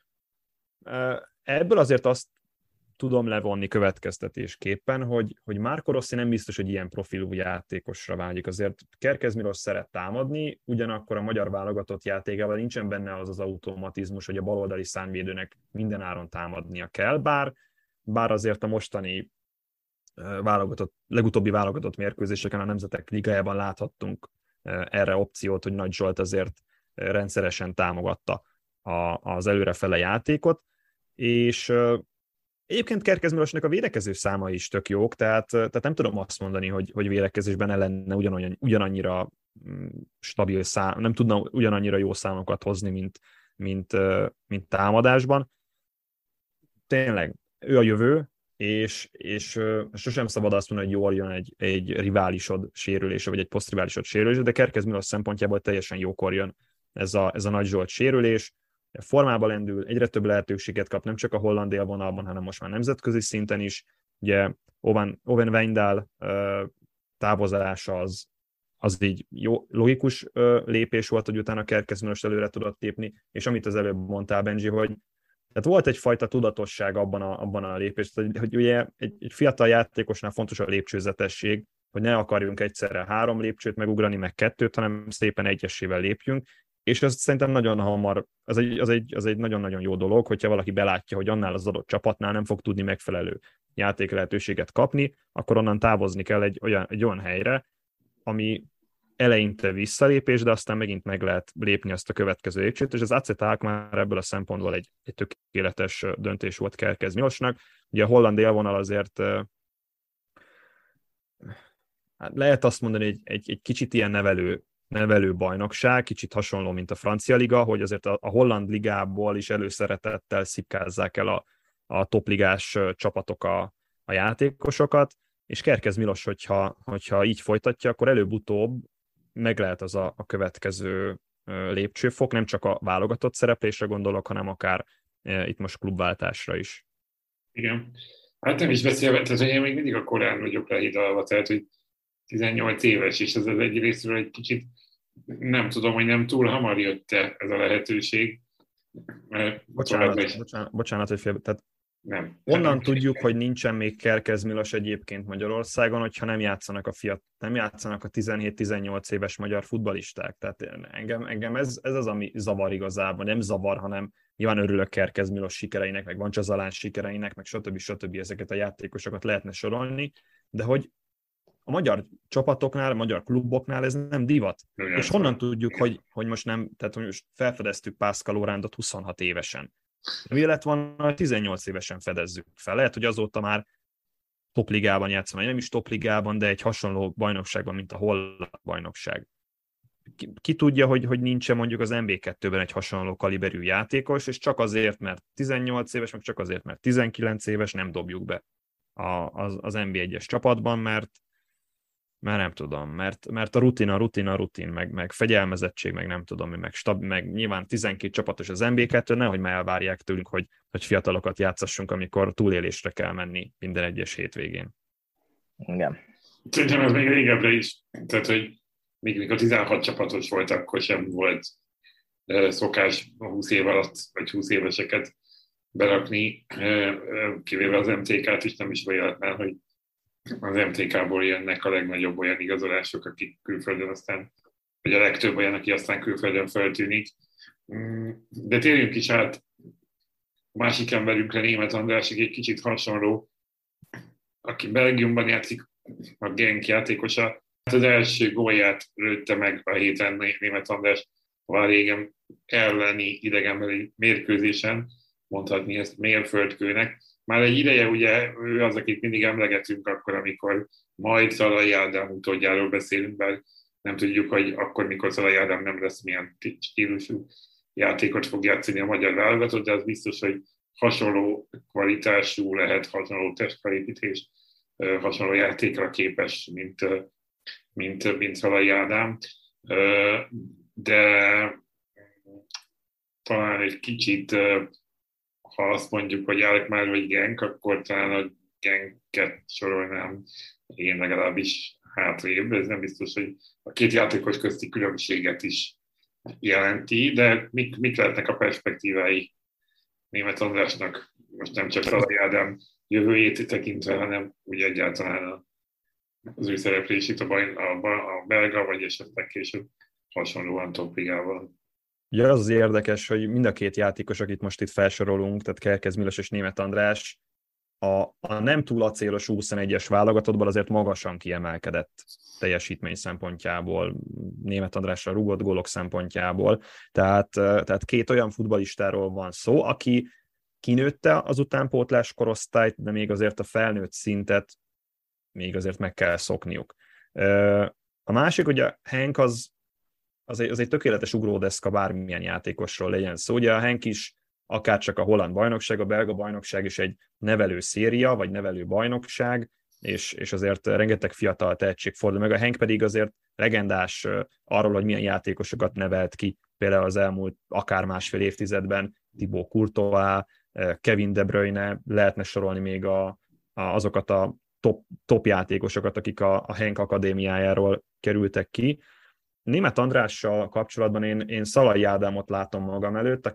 Ebből azért azt tudom levonni következtetésképpen, hogy, hogy Márko Rossi nem biztos, hogy ilyen profilú játékosra vágyik. Azért Kerkez Milos szeret támadni, ugyanakkor a magyar válogatott játékában nincsen benne az az automatizmus, hogy a baloldali szánvédőnek minden áron támadnia kell, bár, bár azért a mostani válogatott, legutóbbi válogatott mérkőzéseken a Nemzetek Ligájában láthattunk erre opciót, hogy Nagy Zsolt azért rendszeresen támogatta a, az előrefele játékot, és egyébként Kerkez Milosnak a védekező száma is tök jók, tehát, tehát nem tudom azt mondani, hogy, hogy védekezésben ne lenne ugyanannyi, ugyanannyira mm, stabil szám, nem tudna ugyanannyira jó számokat hozni, mint, mint, mint támadásban. Tényleg, ő a jövő, és, és sosem szabad azt mondani, hogy jól jön egy, egy riválisod sérülése, vagy egy posztriválisod sérülése, de Kerkez Milos szempontjából teljesen jókor jön ez a, ez a Nagy Zsolt sérülés. Formába lendül, egyre több lehetőséget kap, nem csak a holland élvonalban, hanem most már nemzetközi szinten is. Ugye Owen, Owen Weindal távozása az, az így jó, logikus lépés volt, hogy utána Kerkez Milos előre tudott lépni, és amit az előbb mondtál, Benji, hogy tehát volt egyfajta tudatosság abban a, abban a lépésben, hogy, hogy ugye egy, egy fiatal játékosnál fontos a lépcsőzetesség, hogy ne akarjunk egyszerre három lépcsőt megugrani, meg kettőt, hanem szépen egyesével lépjünk, és ez szerintem nagyon hamar, az egy, az, egy, az egy nagyon-nagyon jó dolog, hogyha valaki belátja, hogy annál az adott csapatnál nem fog tudni megfelelő játék lehetőséget kapni, akkor onnan távozni kell egy olyan, egy olyan helyre, ami eleinte visszalépés, de aztán megint meg lehet lépni azt a következő lépcsőt, és az aceták már ebből a szempontból egy, egy tökéletes döntés volt Kerkez Milosnak. Ugye a holland élvonal azért hát lehet azt mondani, egy, egy, egy kicsit ilyen nevelő, nevelő bajnokság, kicsit hasonló, mint a francia liga, hogy azért a, a holland ligából is előszeretettel szipkázzák el a, a topligás csapatok a, a játékosokat, és Kerkez Milos, hogyha, hogyha így folytatja, akkor előbb-utóbb meg lehet az a, a következő lépcsőfok, nem csak a válogatott szereplésre gondolok, hanem akár itt most klubváltásra is. Igen. Hát nem is beszélve, tehát én még mindig a korán vagyok lehidalva, tehát hogy 18 éves, és ez az egy részről egy kicsit nem tudom, hogy nem túl hamar jött -e ez a lehetőség. Bocsánat, bocsánat, bocsánat, hogy fél, tehát nem. Onnan tudjuk, hogy nincsen még Kerkez Milos egyébként Magyarországon, hogyha nem játszanak a fiat, nem játszanak a 17-18 éves magyar futbalisták. Tehát engem, engem ez, ez az, ami zavar igazából. Nem zavar, hanem nyilván örülök Kerkez Milos sikereinek, meg van Csazalán sikereinek, meg stb. stb. ezeket a játékosokat lehetne sorolni, de hogy a magyar csapatoknál, a magyar kluboknál ez nem divat. Igen, és honnan tudjuk, hogy, hogy most nem, tehát hogy most felfedeztük Pászkal Orándot 26 évesen. Mi lett volna, 18 évesen fedezzük fel. Lehet, hogy azóta már topligában játszom, nem is topligában, de egy hasonló bajnokságban, mint a holland bajnokság. Ki, ki tudja, hogy, hogy nincs mondjuk az MB2-ben egy hasonló kaliberű játékos, és csak azért, mert 18 éves, meg csak azért, mert 19 éves nem dobjuk be a, az, az MB1-es csapatban, mert mert nem tudom, mert, mert a rutin, a rutin, a rutin, meg, meg fegyelmezettség, meg nem tudom, meg, stab, meg nyilván 12 csapatos az MB2, nehogy már elvárják tőlünk, hogy, hogy fiatalokat játszassunk, amikor túlélésre kell menni minden egyes hétvégén. Igen. Szerintem ez még régebbre is, tehát hogy még mikor 16 csapatos volt, akkor sem volt szokás 20 év alatt, vagy 20 éveseket berakni, kivéve az MTK-t is nem is véletlen, hogy az MTK-ból jönnek a legnagyobb olyan igazolások, akik külföldön aztán, vagy a legtöbb olyan, aki aztán külföldön feltűnik. Mm, de térjünk is át másik emberünkre, Német András, egy kicsit hasonló, aki Belgiumban játszik, a Genk játékosa. Hát az első gólját lőtte meg a héten Német András a régen elleni idegenbeli mérkőzésen, mondhatni ezt mérföldkőnek már egy ideje ugye ő az, akit mindig emlegetünk akkor, amikor majd Szalai Ádám utódjáról beszélünk, mert nem tudjuk, hogy akkor, mikor Szalai Ádám nem lesz milyen stílusú játékot fog játszani a magyar válogatott, de az biztos, hogy hasonló kvalitású lehet, hasonló testfelépítés, hasonló játékra képes, mint, mint, mint Szalai Ádám. De talán egy kicsit ha azt mondjuk, hogy Alkmaar vagy Genk, akkor talán a Genket sorolnám én legalábbis hátrébb. Ez nem biztos, hogy a két játékos közti különbséget is jelenti, de mik, mik lehetnek a perspektívái német Andrásnak? Most nem csak Szalai Ádám jövőjét tekintve, hanem úgy egyáltalán az ő szereplését a, baj, a, a belga, vagy esetleg később hasonlóan topligával. Ugye az az érdekes, hogy mind a két játékos, akit most itt felsorolunk, tehát Kerkez Milos és Német András, a, a nem túl acélos 21-es válogatottból azért magasan kiemelkedett teljesítmény szempontjából, Német Andrásra rúgott gólok szempontjából. Tehát, tehát két olyan futbalistáról van szó, aki kinőtte az utánpótlás korosztályt, de még azért a felnőtt szintet még azért meg kell szokniuk. A másik, ugye Henk az az egy, az egy tökéletes ugródeszka bármilyen játékosról legyen szó. Ugye a Henk is akár csak a holland bajnokság, a belga bajnokság is egy nevelő széria, vagy nevelő bajnokság, és, és azért rengeteg fiatal tehetség fordul meg. A Henk pedig azért legendás arról, hogy milyen játékosokat nevelt ki, például az elmúlt akár másfél évtizedben, Thibaut Courtois, Kevin De Bruyne, lehetne sorolni még a, a, azokat a top, top játékosokat, akik a, a Henk akadémiájáról kerültek ki. Német Andrással kapcsolatban én, én Szalai Ádámot látom magam előtt, a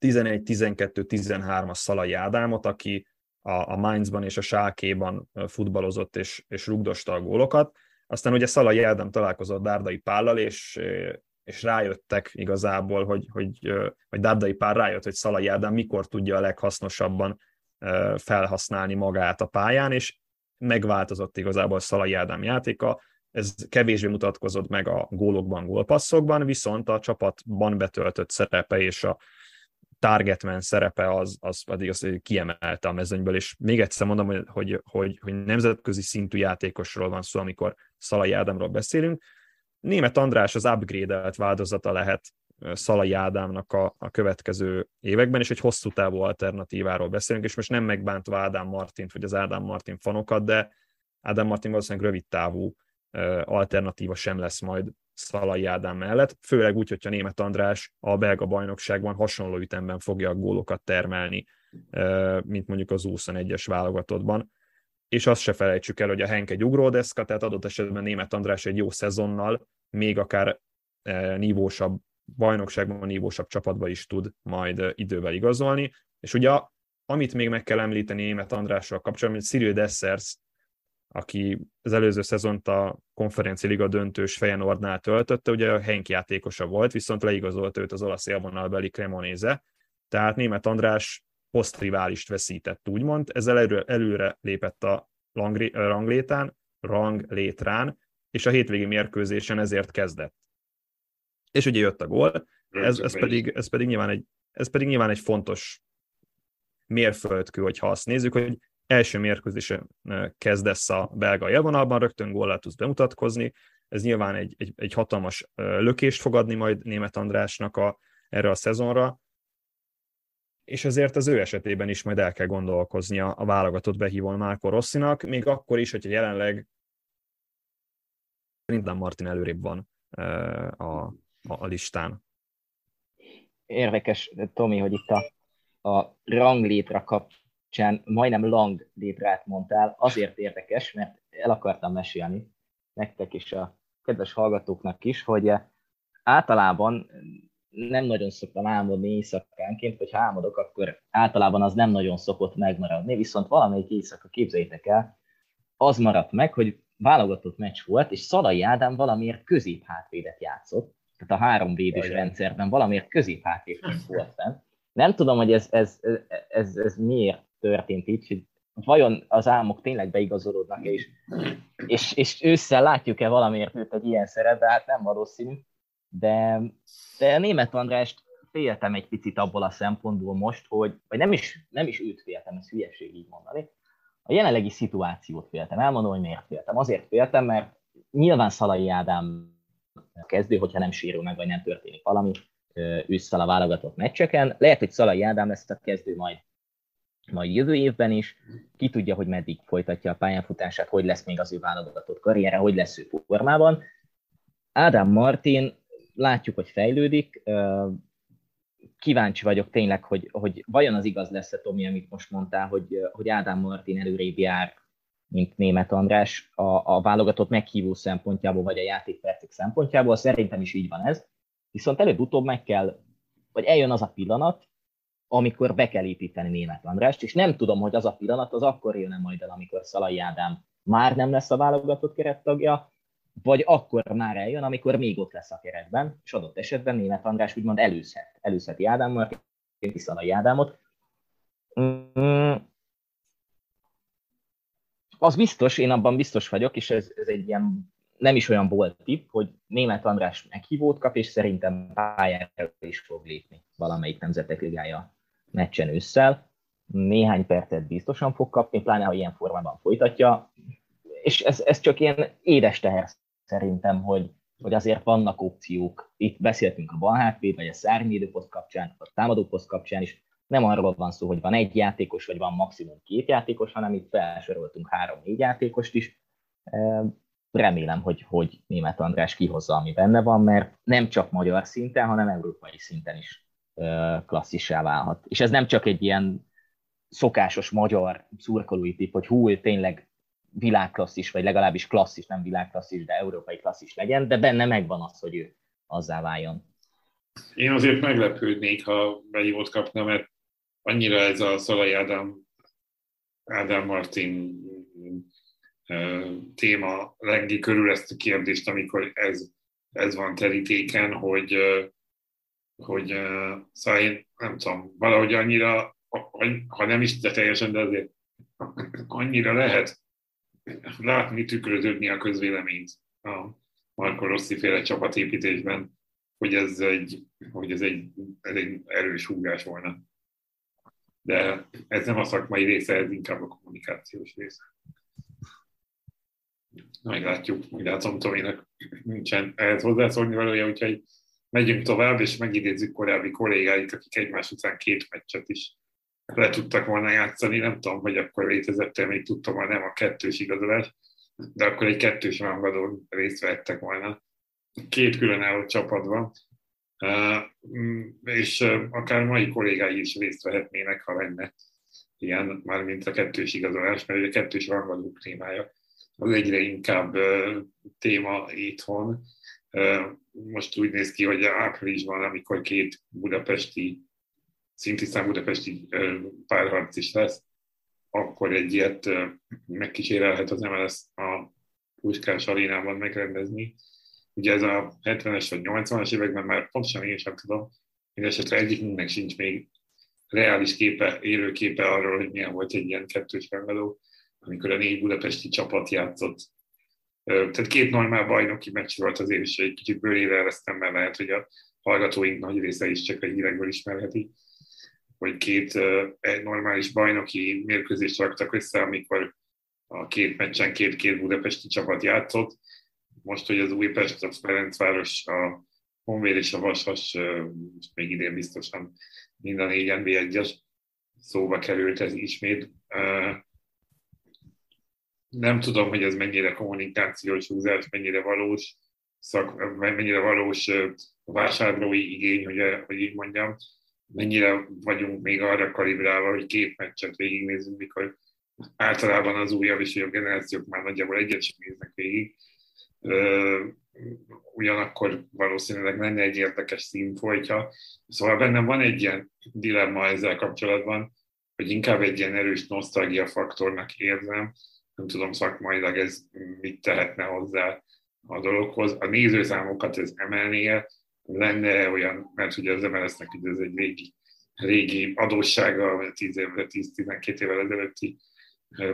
2011-12-13-as Szalai Ádámot, aki, a, a Mainzban és a Sákéban futballozott és, és rugdosta a gólokat. Aztán ugye Szalai Ádám találkozott Dárdai Pállal, és, és rájöttek igazából, hogy, hogy, hogy Dárdai Pál rájött, hogy Szalai Ádám mikor tudja a leghasznosabban felhasználni magát a pályán, és megváltozott igazából Szalai Ádám játéka, ez kevésbé mutatkozott meg a gólokban, gólpasszokban, viszont a csapatban betöltött szerepe és a targetman szerepe az, az pedig az, hogy kiemelte a mezőnyből, és még egyszer mondom, hogy, hogy, hogy, hogy nemzetközi szintű játékosról van szó, amikor Szalai Ádámról beszélünk. Német András az upgrade-elt változata lehet Szalai Ádámnak a, a következő években, és egy hosszú távú alternatíváról beszélünk, és most nem megbántva Ádám Martint, vagy az Ádám Martin fanokat, de Ádám Martin valószínűleg rövid távú alternatíva sem lesz majd Szalai Ádám mellett, főleg úgy, hogyha Német András a belga bajnokságban hasonló ütemben fogja a gólokat termelni, mint mondjuk az 21-es válogatottban. És azt se felejtsük el, hogy a Henk egy ugródeszka, tehát adott esetben Német András egy jó szezonnal, még akár nívósabb bajnokságban, nívósabb csapatba is tud majd idővel igazolni. És ugye amit még meg kell említeni Német Andrással kapcsolatban, hogy Cyril Dessers aki az előző szezont a konferenci liga döntős Feyenoordnál töltötte, ugye a Henk játékosa volt, viszont leigazolt őt az olasz élvonalbeli Cremonese, tehát német András posztriválist veszített, úgymond, ezzel előre, előre lépett a ranglétán, ranglétrán, és a hétvégi mérkőzésen ezért kezdett. És ugye jött a gól, ez, ez, pedig, ez, pedig nyilván egy, ez pedig nyilván egy fontos mérföldkő, hogyha azt nézzük, hogy első mérkőzésen kezdesz a belga élvonalban, rögtön góllal tudsz bemutatkozni, ez nyilván egy, egy, egy hatalmas lökést fog adni majd német Andrásnak a, erre a szezonra, és ezért az ő esetében is majd el kell gondolkoznia a válogatott behívón Márko Rosszinak, még akkor is, hogyha jelenleg szerintem Martin előrébb van a, a, a listán. Érdekes, Tomi, hogy itt a, a ranglétra kap, kapcsán majdnem lang létrát mondtál, azért érdekes, mert el akartam mesélni nektek is a kedves hallgatóknak is, hogy általában nem nagyon szoktam álmodni éjszakánként, vagy ha álmodok, akkor általában az nem nagyon szokott megmaradni, viszont valamelyik éjszaka képzeljétek el, az maradt meg, hogy válogatott meccs volt, és Szalai Ádám valamiért középhátvédet játszott, tehát a három védős rendszerben valamiért középhátvédet volt fenn. Nem tudom, hogy ez, ez, ez, ez miért történt így, hogy vajon az álmok tényleg beigazolódnak-e, és, és, és ősszel látjuk-e valamiért őt egy ilyen szerepbe, hát nem valószínű, de, de német Andrást féltem egy picit abból a szempontból most, hogy, vagy nem is, nem is őt féltem, ez hülyeség így mondani, a jelenlegi szituációt féltem. Elmondom, hogy miért féltem. Azért féltem, mert nyilván Szalai Ádám kezdő, hogyha nem sérül meg, vagy nem történik valami ősszel a válogatott meccseken. Lehet, hogy Szalai Ádám ezt a kezdő majd majd jövő évben is. Ki tudja, hogy meddig folytatja a pályafutását, hogy lesz még az ő válogatott karriere, hogy lesz ő formában. Ádám Martin, látjuk, hogy fejlődik. Kíváncsi vagyok tényleg, hogy, hogy vajon az igaz lesz-e, Tomi, amit most mondtál, hogy, hogy Ádám Martin előrébb jár, mint német András a, a válogatott meghívó szempontjából, vagy a játékpercek szempontjából. Szerintem is így van ez. Viszont előbb-utóbb meg kell, vagy eljön az a pillanat, amikor be kell építeni német Andrást, és nem tudom, hogy az a pillanat az akkor jön majd el, amikor Szalai Ádám már nem lesz a válogatott kerettagja, vagy akkor már eljön, amikor még ott lesz a keretben, és adott esetben német András úgymond előzhet, előzheti Ádám Martin, Szalai Ádámot. Mm. Az biztos, én abban biztos vagyok, és ez, ez egy ilyen nem is olyan volt tipp, hogy német András meghívót kap, és szerintem pályára is fog lépni valamelyik nemzetek ligája meccsen ősszel. Néhány percet biztosan fog kapni, pláne ha ilyen formában folytatja. És ez, ez csak ilyen édes teher szerintem, hogy, hogy azért vannak opciók. Itt beszéltünk a bal hátvéd, vagy a szárnyvédőposzt kapcsán, a támadóposzt kapcsán is. Nem arról van szó, hogy van egy játékos, vagy van maximum két játékos, hanem itt felsoroltunk három-négy játékost is remélem, hogy, hogy német András kihozza, ami benne van, mert nem csak magyar szinten, hanem európai szinten is klasszissá válhat. És ez nem csak egy ilyen szokásos magyar szurkolói tip, hogy hú, tényleg világklasszis, vagy legalábbis klasszis, nem világklasszis, de európai klasszis legyen, de benne megvan az, hogy ő azzá váljon. Én azért meglepődnék, ha behívót kapna, mert annyira ez a Szalai Ádám Ádám Martin téma lengi körül ezt a kérdést, amikor ez, ez van terítéken, hogy, hogy szóval én nem tudom, valahogy annyira, ha nem is de teljesen, de azért annyira lehet látni, tükröződni a közvéleményt a Marco Rossi féle csapatépítésben, hogy ez egy, hogy ez egy, ez egy erős húgás volna. De ez nem a szakmai része, ez inkább a kommunikációs része. Meglátjuk, úgy látom, Tominak. Nincsen ehhez hozzászólni valója, úgyhogy megyünk tovább, és megidézzük korábbi kollégáit, akik egymás után két meccset is le tudtak volna játszani. Nem tudom, hogy akkor létezett még tudtam, hogy nem a kettős igazolás, de akkor egy kettős rangadón részt vettek volna. Két különálló csapatban, és akár mai kollégái is részt vehetnének, ha lenne ilyen, mármint a kettős igazolás, mert a kettős rangadó témája az egyre inkább téma itthon. Most úgy néz ki, hogy áprilisban, amikor két budapesti, szintisztán budapesti párharc is lesz, akkor egy ilyet megkísérelhet az MLS a Puskás arénában megrendezni. Ugye ez a 70-es vagy 80-as években már pontosan én sem tudom, mindesetre egyikünknek sincs még reális képe, élő képe arról, hogy milyen volt egy ilyen kettős rangadó, amikor a négy budapesti csapat játszott. Tehát két normál bajnoki meccs volt azért, és egy kicsit bőrére eresztem, mert lehet, hogy a hallgatóink nagy része is csak a hírekből ismerheti hogy két egy normális bajnoki mérkőzést raktak össze, amikor a két meccsen két-két budapesti csapat játszott. Most, hogy az Újpest, a Ferencváros, a Honvéd és a Vasas, még idén biztosan mind a négy NB1-es szóba került ez ismét. Nem tudom, hogy ez mennyire kommunikációs húzás, mennyire valós, szak, mennyire valós vásárlói igény, hogy, hogy így mondjam mennyire vagyunk még arra kalibrálva, hogy két meccset végignézzünk, mikor általában az újabb és újabb generációk már nagyjából egyet sem néznek végig. Ugyanakkor valószínűleg lenne egy érdekes színfolytja. Szóval bennem van egy ilyen dilemma ezzel kapcsolatban, hogy inkább egy ilyen erős nosztalgia faktornak érzem. Nem tudom szakmailag ez mit tehetne hozzá a dologhoz. A nézőszámokat ez emelnie, lenne olyan, mert ugye az MLS-nek ez egy régi, régi adóssága, 10 évvel, 10-12 évvel ezelőtti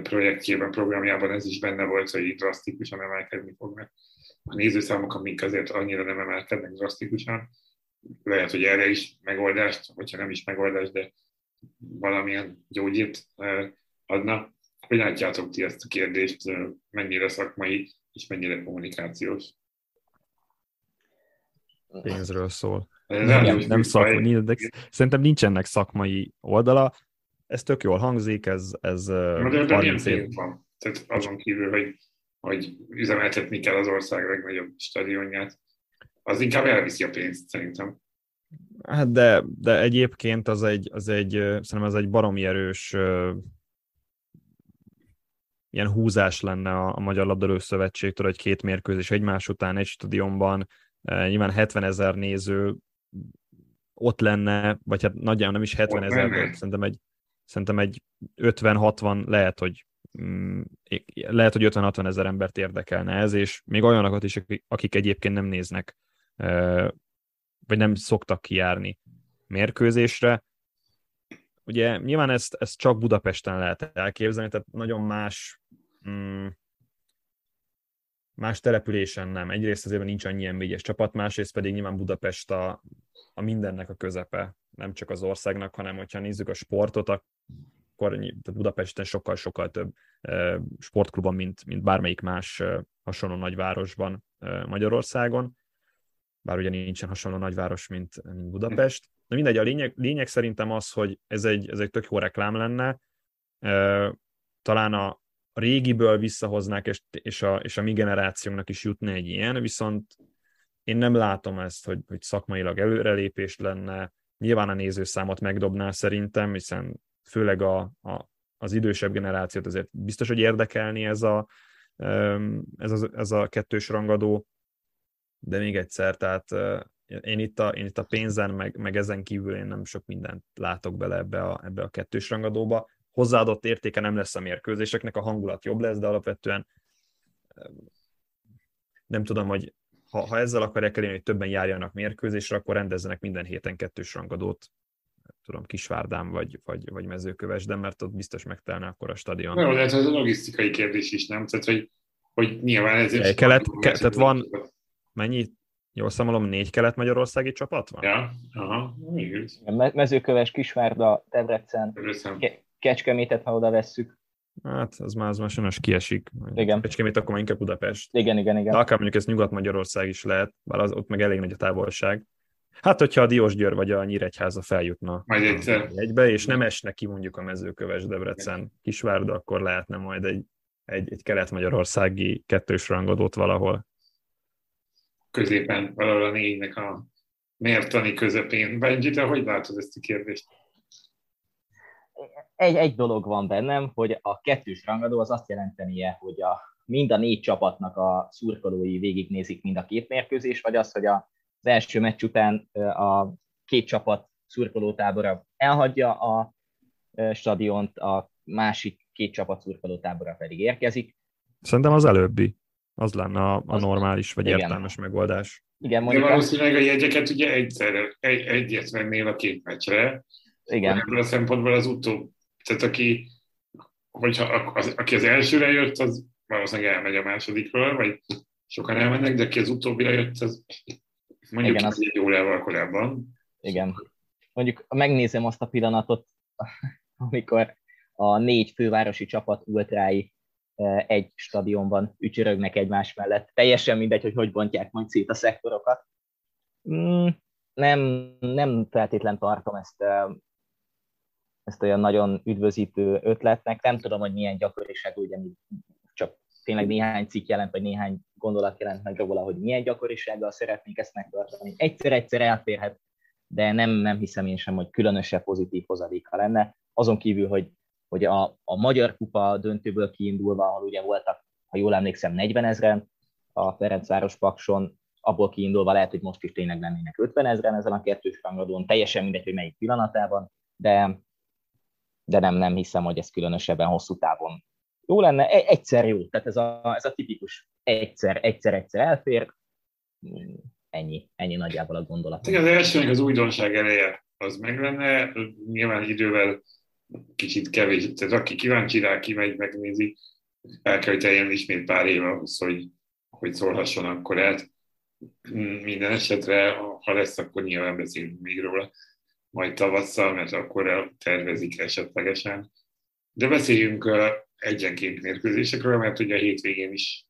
projektjében, programjában ez is benne volt, hogy drasztikusan emelkedni fognak. A nézőszámok, amik azért annyira nem emelkednek drasztikusan, lehet, hogy erre is megoldást, hogyha nem is megoldást, de valamilyen gyógyírt adna. Hogy látjátok ti ezt a kérdést, mennyire szakmai és mennyire kommunikációs? pénzről szól. Nem, nem, nem szakmai, de szerintem nincsenek szakmai oldala. Ez tök jól hangzik, ez, ez de, de 30 év. van. Tehát azon kívül, hogy, hogy üzemeltetni kell az ország legnagyobb stadionját, az inkább elviszi a pénzt szerintem. Hát de, de egyébként az egy, az egy, szerintem ez egy baromi erős ilyen húzás lenne a, a Magyar Labdarúgó Szövetségtől, hogy két mérkőzés egymás után egy stadionban nyilván 70 ezer néző ott lenne, vagy hát nagyjából nem is 70 ezer, szerintem egy, szerintem egy 50-60 lehet, hogy mm, lehet, hogy 50-60 ezer embert érdekelne ez, és még olyanokat is, akik egyébként nem néznek, vagy nem szoktak kijárni mérkőzésre. Ugye nyilván ezt, ezt csak Budapesten lehet elképzelni, tehát nagyon más mm, más településen nem. Egyrészt azért nincs annyi nb csapat, másrészt pedig nyilván Budapest a, a mindennek a közepe, nem csak az országnak, hanem hogyha nézzük a sportot, akkor Budapesten sokkal-sokkal több sportklub van, mint, mint bármelyik más hasonló nagyvárosban Magyarországon, bár ugye nincsen hasonló nagyváros, mint, mint Budapest. De mindegy, a lényeg, lényeg szerintem az, hogy ez egy, ez egy tök jó reklám lenne. Talán a régiből visszahoznák, és, és, a, és a mi generációnknak is jutna egy ilyen, viszont én nem látom ezt, hogy, hogy szakmailag előrelépés lenne, nyilván a nézőszámot megdobná szerintem, hiszen főleg a, a, az idősebb generációt azért biztos, hogy érdekelni ez a, ez a, ez a kettős rangadó, de még egyszer, tehát én itt a, én itt a pénzen, meg, meg ezen kívül én nem sok mindent látok bele ebbe a, ebbe a kettős rangadóba hozzáadott értéke nem lesz a mérkőzéseknek, a hangulat jobb lesz, de alapvetően nem tudom, hogy ha, ha ezzel akarják elérni, hogy többen járjanak mérkőzésre, akkor rendezzenek minden héten kettős rangadót, tudom, Kisvárdán vagy, vagy, vagy Mezőkövesden, mert ott biztos megtelne akkor a stadion. Jó, de ez a logisztikai kérdés is, nem? Tehát, hogy, hogy nyilván ezért... Kelet, ke, tehát van, mennyi, jól számolom, négy kelet-magyarországi csapat van? Ja, aha, igaz. Mezőköves, Kisvárda, Debrecen, Ke- Kecskemétet, ha oda vesszük. Hát, az már, az már sajnos kiesik. Igen. Kecskemét akkor már inkább Budapest. Igen, igen, igen. De akár mondjuk ez Nyugat-Magyarország is lehet, bár az, ott meg elég nagy a távolság. Hát, hogyha a Diósgyőr vagy a Nyíregyháza feljutna majd egyszer. egybe, és nem esne ki mondjuk a mezőköves Debrecen Kisvárda, akkor lehetne majd egy, egy, egy kelet-magyarországi kettős rangadót valahol. Középen, valahol a négynek a mértani közepén. Benji, te hogy látod ezt a kérdést? Egy, egy dolog van bennem, hogy a kettős rangadó az azt jelentenie, hogy a, mind a négy csapatnak a szurkolói végignézik mind a két mérkőzés, vagy az, hogy a az első meccs után a két csapat szurkolótábora elhagyja a stadiont, a másik két csapat szurkolótábora pedig érkezik. Szerintem az előbbi. Az lenne a, a normális vagy igen. értelmes megoldás. Igen, mondjuk De valószínűleg a jegyeket ugye egyszer, egy, egyet vennél a két meccsre. Igen. Ebből a szempontból az utóbb, tehát aki, hogyha az, aki az elsőre jött, az valószínűleg elmegy a másodikról, vagy sokan elmennek, de aki az utóbbira jött, az Mondjuk Igen, az... egy órával korábban. Igen. Mondjuk megnézem azt a pillanatot, amikor a négy fővárosi csapat ultrái egy stadionban ücsörögnek egymás mellett. Teljesen mindegy, hogy hogy bontják majd szét a szektorokat. Mm, nem, nem feltétlen tartom ezt, ezt olyan nagyon üdvözítő ötletnek. Nem tudom, hogy milyen gyakoriság, ugye csak tényleg néhány cikk jelent, vagy néhány gondolat jelent meg róla, hogy milyen gyakorisággal szeretnék ezt megtartani. Egyszer-egyszer eltérhet, de nem, nem hiszem én sem, hogy különösebb pozitív hozadéka lenne. Azon kívül, hogy, hogy a, a Magyar Kupa döntőből kiindulva, ahol ugye voltak, ha jól emlékszem, 40 ezeren a Ferencváros Pakson, abból kiindulva lehet, hogy most is tényleg lennének 50 ezeren ezen a kettős rangadón, teljesen mindegy, hogy melyik pillanatában, de, de nem, nem hiszem, hogy ez különösebben hosszú távon jó lenne, e, egyszer jó, tehát ez a, ez a tipikus egyszer, egyszer, egyszer elfér, ennyi, ennyi nagyjából a gondolat. Igen, az elsőnek az újdonság eleje az meg lenne, nyilván idővel kicsit kevés, tehát aki kíváncsi rá, kimegy, megnézi, el kell, hogy teljen ismét pár év ahhoz, hogy, hogy szólhasson akkor át. Minden esetre, ha lesz, akkor nyilván beszélünk még róla, majd tavasszal, mert akkor tervezik esetlegesen. De beszéljünk egyenként mérkőzésekről, mert ugye a hétvégén is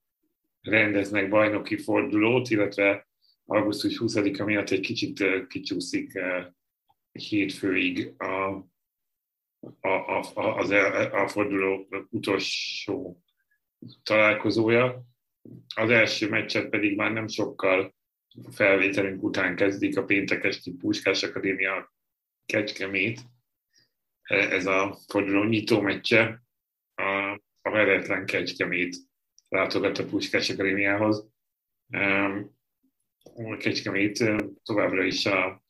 rendeznek bajnoki fordulót, illetve augusztus 20-a miatt egy kicsit kicsúszik hétfőig a, a, a, az a, a forduló utolsó találkozója. Az első meccset pedig már nem sokkal felvételünk után kezdik a péntek esti Puskás Akadémia Kecskemét. Ez a forduló nyitó meccse a, a veretlen Kecskemét látogat a Puskás Akadémiához. A Kecskemét továbbra is a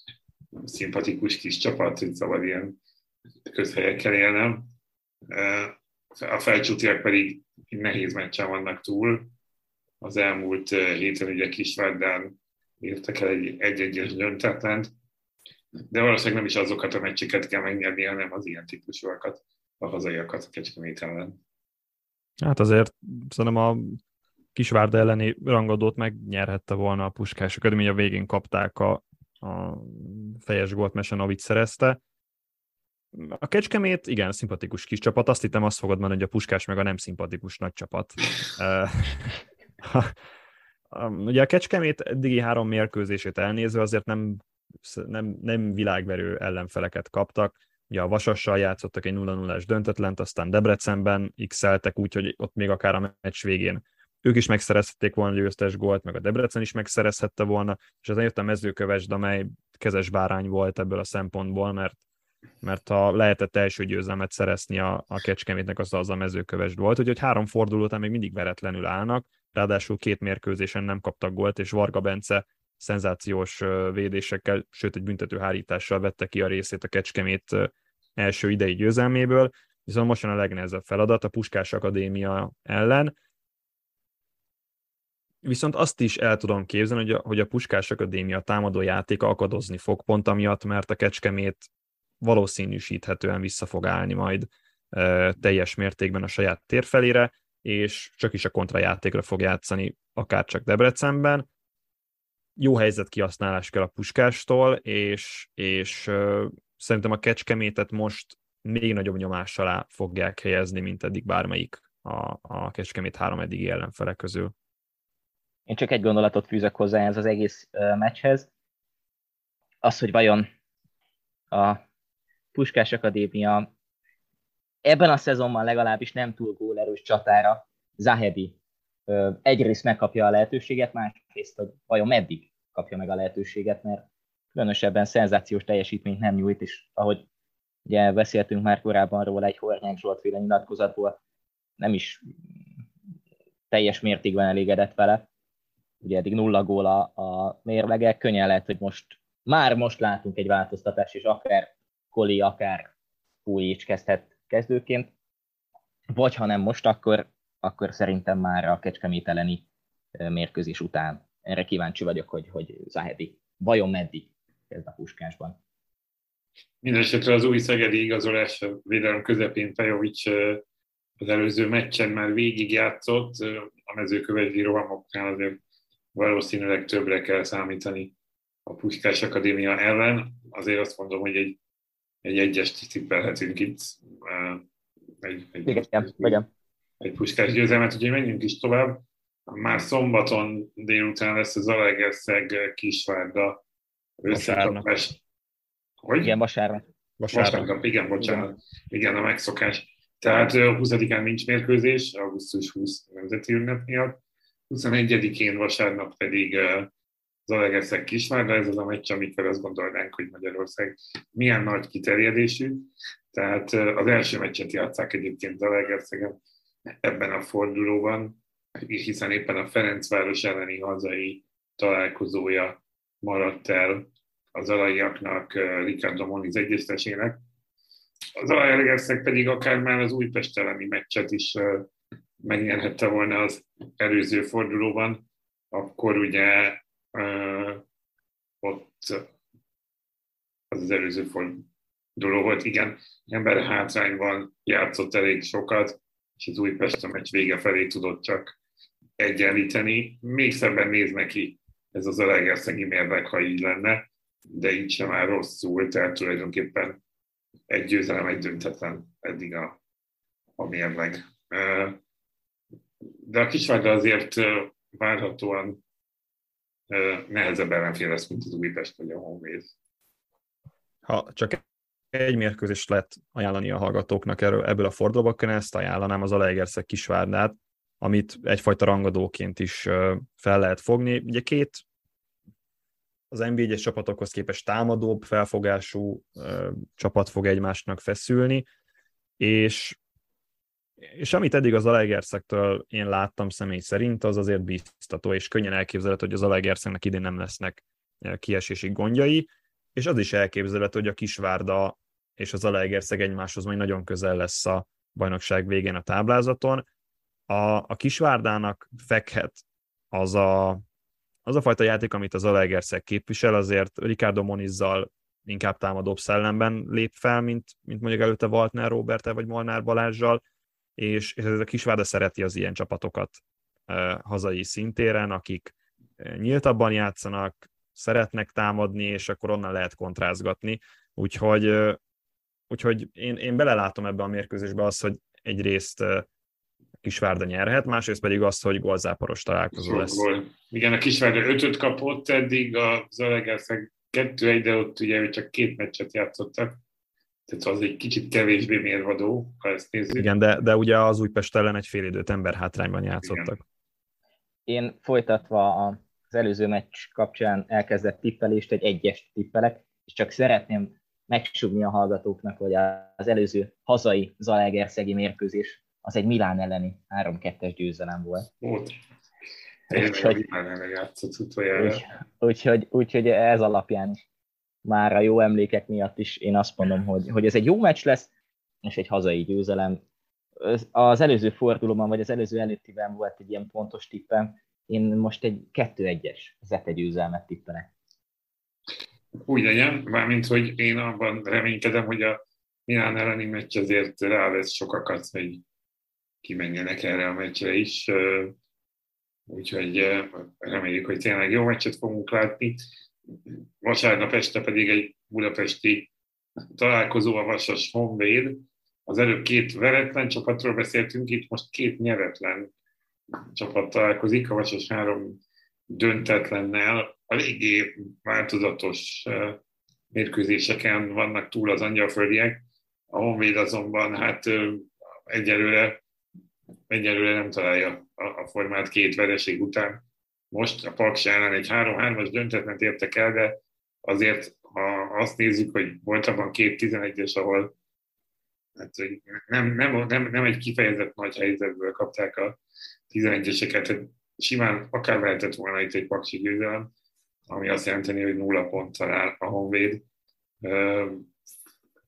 szimpatikus kis csapat, hogy szabad ilyen közhelyekkel élnem. A felcsútiak pedig nehéz meccsen vannak túl. Az elmúlt héten ugye Kisvárdán írtak el egy egy-egyes döntetlent, de valószínűleg nem is azokat a meccseket kell megnyerni, hanem az ilyen típusúakat a hazaiakat a Kecskemét ellen. Hát azért szerintem a Kisvárda elleni rangadót megnyerhette volna a Puskás Akadémia, a végén kapták a, a fejes gólt Mesenovic szerezte. A Kecskemét, igen, szimpatikus kis csapat. Azt hittem, azt fogod mondani, hogy a Puskás meg a nem szimpatikus nagy csapat. [LAUGHS] Ugye a Kecskemét eddigi három mérkőzését elnézve azért nem, nem, nem világverő ellenfeleket kaptak Ugye a Vasassal játszottak egy 0-0-es döntetlent, aztán Debrecenben x-eltek úgy, hogy ott még akár a meccs végén ők is megszerezhették volna a győztes gólt, meg a Debrecen is megszerezhette volna, és ezen jött a mezőkövesd, amely kezes bárány volt ebből a szempontból, mert, mert ha lehetett első győzelmet szerezni a, a Kecskemétnek, az az a mezőkövesd volt, úgyhogy három forduló után még mindig veretlenül állnak, ráadásul két mérkőzésen nem kaptak gólt, és Varga Bence szenzációs védésekkel, sőt egy büntető hárítással vette ki a részét a Kecskemét első idei győzelméből. viszont most jön a legnehezebb feladat a Puskás Akadémia ellen. Viszont azt is el tudom képzelni, hogy a, hogy a Puskás Akadémia támadó játéka akadozni fog pont amiatt, mert a Kecskemét valószínűsíthetően vissza fog állni majd teljes mértékben a saját térfelére, és csak is a kontrajátékra fog játszani, akár csak Debrecenben. Jó helyzet kihasználás kell a puskástól, és, és szerintem a kecskemétet most még nagyobb nyomás alá fogják helyezni, mint eddig bármelyik a, a Kecskemét három eddigi ellenfele közül. Én csak egy gondolatot fűzök hozzá ez az egész meccshez. Az, hogy vajon a Puskás Akadémia ebben a szezonban legalábbis nem túl gólerős csatára Zahedi egyrészt megkapja a lehetőséget, másrészt, hogy vajon meddig kapja meg a lehetőséget, mert különösebben szenzációs teljesítményt nem nyújt, és ahogy ugye beszéltünk már korábban róla egy Hornyák Zsoltféle nyilatkozatból, nem is teljes mértékben elégedett vele. Ugye eddig nulla gól a, a mérlege, könnyen lehet, hogy most már most látunk egy változtatást, és akár Koli, akár Fújics kezdhet kezdőként, vagy ha nem most, akkor, akkor szerintem már a Kecskemét elleni mérkőzés után. Erre kíváncsi vagyok, hogy, hogy Zahedi vajon meddig kezd a puskásban. Mindenesetre az új szegedi igazolás védelem közepén Fejovics az előző meccsen már végig játszott, a mezőköveti rohamoknál azért valószínűleg többre kell számítani a Puskás Akadémia ellen. Azért azt mondom, hogy egy egy egyes tippelhetünk itt. Egy, egy, igen, igen. egy puskás győzelmet, úgyhogy menjünk is tovább. Már szombaton délután lesz az Alegerszeg Kisvárda összekapás. Hogy? Igen, vasárnap. Vasárnap, vasárnap igen, bocsánat. Igen. igen, a megszokás. Tehát 20-án nincs mérkőzés, augusztus 20 nemzeti ünnep miatt. 21-én vasárnap pedig Zalaegerszeg Kisvárda, ez az a meccs, amikor azt gondolnánk, hogy Magyarország milyen nagy kiterjedésű. Tehát az első meccset játszák egyébként Zalaegerszegen ebben a fordulóban, hiszen éppen a Ferencváros elleni hazai találkozója maradt el az alaiaknak, Ricardo Moniz egyeztesének. Az Zalaegerszeg pedig akár már az Újpest elleni meccset is megnyerhette volna az előző fordulóban, akkor ugye ott az az előző forduló volt, igen, ember hátrányban játszott elég sokat, és az Újpest a meccs vége felé tudott csak egyenlíteni. Még szebben néz neki ez az Alegerszegi mérleg, ha így lenne, de így sem már rosszul, tehát tulajdonképpen egy győzelem, egy döntetlen eddig a, a mérleg. De a Kisvárda azért várhatóan nehezebb ellenfél lesz, mint az Újpest vagy a Honvéd. Ha csak egy mérkőzést lehet ajánlani a hallgatóknak erről, ebből a fordulóban, ezt ajánlanám az Alegerszeg Kisvárdát, amit egyfajta rangadóként is fel lehet fogni. Ugye két az NB1-es csapatokhoz képest támadóbb, felfogású csapat fog egymásnak feszülni, és és amit eddig az Alegerszektől én láttam személy szerint, az azért biztató, és könnyen elképzelhető, hogy az Alegerszegnek idén nem lesznek eh, kiesési gondjai, és az is elképzelhető, hogy a Kisvárda és az Alegerszeg egymáshoz majd nagyon közel lesz a bajnokság végén a táblázaton. A, a Kisvárdának fekhet az a, az a fajta játék, amit az Alegerszeg képvisel, azért Ricardo Monizzal inkább támadóbb szellemben lép fel, mint, mint mondjuk előtte Waltner Robert vagy Molnár Balázsjal, és, és ez a Kisvárda szereti az ilyen csapatokat hazai szintéren, akik nyíltabban játszanak, szeretnek támadni, és akkor onnan lehet kontrázgatni. Úgyhogy, úgyhogy én, én belelátom ebbe a mérkőzésbe azt, hogy egyrészt Kisvárda nyerhet, másrészt pedig azt, hogy gólzáporos találkozó lesz. Gól. Igen, a Kisvárda ötöt kapott eddig, a Zalegerszeg kettő egy, de ott ugye csak két meccset játszottak, tehát az egy kicsit kevésbé mérvadó, ha ezt nézzük. Igen, de, de ugye az Újpest ellen egy fél időt ember hátrányban játszottak. Igen. Én folytatva az előző meccs kapcsán elkezdett tippelést, egy egyes tippelek, és csak szeretném megsugni a hallgatóknak, hogy az előző hazai Zalaegerszegi mérkőzés az egy Milán elleni 3-2-es győzelem volt. Volt. Úgyhogy, úgy, úgyhogy, úgyhogy ez alapján is már a jó emlékek miatt is én azt mondom, hogy, hogy ez egy jó meccs lesz. és egy hazai győzelem. Az előző fordulóban, vagy az előző előttiben volt egy ilyen pontos tippem, én most egy 2-1-es Zete győzelmet tippelek. Úgy legyen, mármint, hogy én abban reménykedem, hogy a Milán elleni meccs azért rávesz sokakat, hogy kimenjenek erre a meccsre is. Úgyhogy reméljük, hogy tényleg jó meccset fogunk látni. Vasárnap este pedig egy budapesti találkozó a Vasas Honvéd. Az előbb két veretlen csapatról beszéltünk, itt most két nyeretlen csapat találkozik, a Vasas három döntetlennel. Eléggé változatos mérkőzéseken vannak túl az angyalföldiek. A Honvéd azonban hát egyelőre, egyelőre nem találja a, formát két vereség után. Most a Paks ellen egy 3-3-as döntetlen értek el, de azért, ha azt nézzük, hogy volt abban két 11-es, ahol hát, nem, nem, nem, nem egy kifejezett nagy helyzetből kapták a 11-eseket, hát simán akár lehetett volna itt egy paksi győzelem, ami azt jelenti, hogy nulla ponttal áll a Honvéd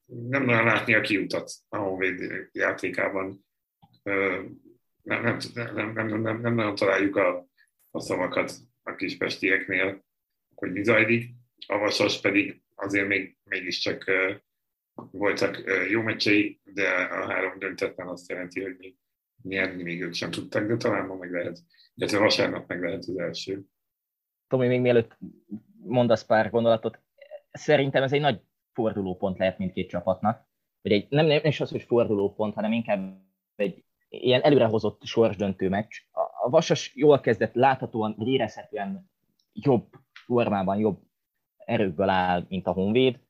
nem nagyon látni a kiutat a Honvéd játékában. Nem, nem, nem, nem, nem, nem nagyon találjuk a, a szavakat a kispestieknél, hogy mi zajlik. A Vasas pedig azért még, mégiscsak voltak jó meccsei, de a három döntetlen azt jelenti, hogy mi nyerni még ők sem tudtak, de talán ma meg lehet, illetve vasárnap meg lehet az első. Tomi, még mielőtt mondasz pár gondolatot, szerintem ez egy nagy fordulópont lehet mindkét csapatnak. Vagy egy, nem, nem is az, hogy fordulópont, hanem inkább egy ilyen előrehozott sorsdöntő meccs. A, Vasas jól kezdett, láthatóan, vagy érezhetően jobb formában, jobb erőkből áll, mint a Honvéd.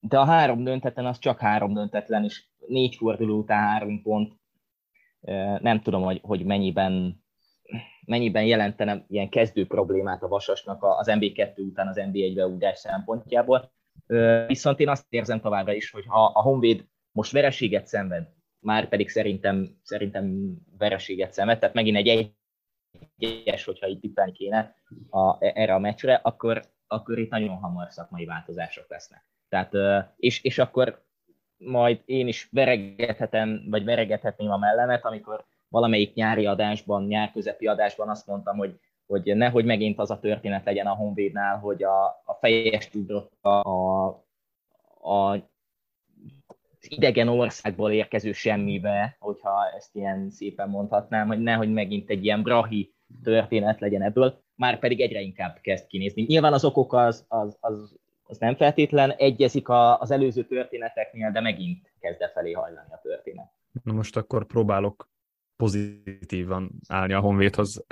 De a három döntetlen az csak három döntetlen, és négy forduló után három pont. Nem tudom, hogy, hogy mennyiben mennyiben jelentene ilyen kezdő problémát a Vasasnak az MB2 után az MB1-be ugrás szempontjából. Viszont én azt érzem továbbra is, hogy ha a Honvéd most vereséget szenved, már pedig szerintem, szerintem vereséget szenved, tehát megint egy egyes, hogyha itt tippelni kéne a, erre a meccsre, akkor, akkor itt nagyon hamar szakmai változások lesznek. Tehát, és, és akkor majd én is veregethetem, vagy veregethetném a mellemet, amikor valamelyik nyári adásban, nyárközepi adásban azt mondtam, hogy, hogy nehogy megint az a történet legyen a Honvédnál, hogy a, a fejest a, a, a idegen országból érkező semmibe, hogyha ezt ilyen szépen mondhatnám, hogy nehogy megint egy ilyen brahi történet legyen ebből, már pedig egyre inkább kezd kinézni. Nyilván az okok az, az, az, az nem feltétlen egyezik a, az előző történeteknél, de megint kezd e felé hajlani a történet. Na most akkor próbálok pozitívan állni a Honvédhoz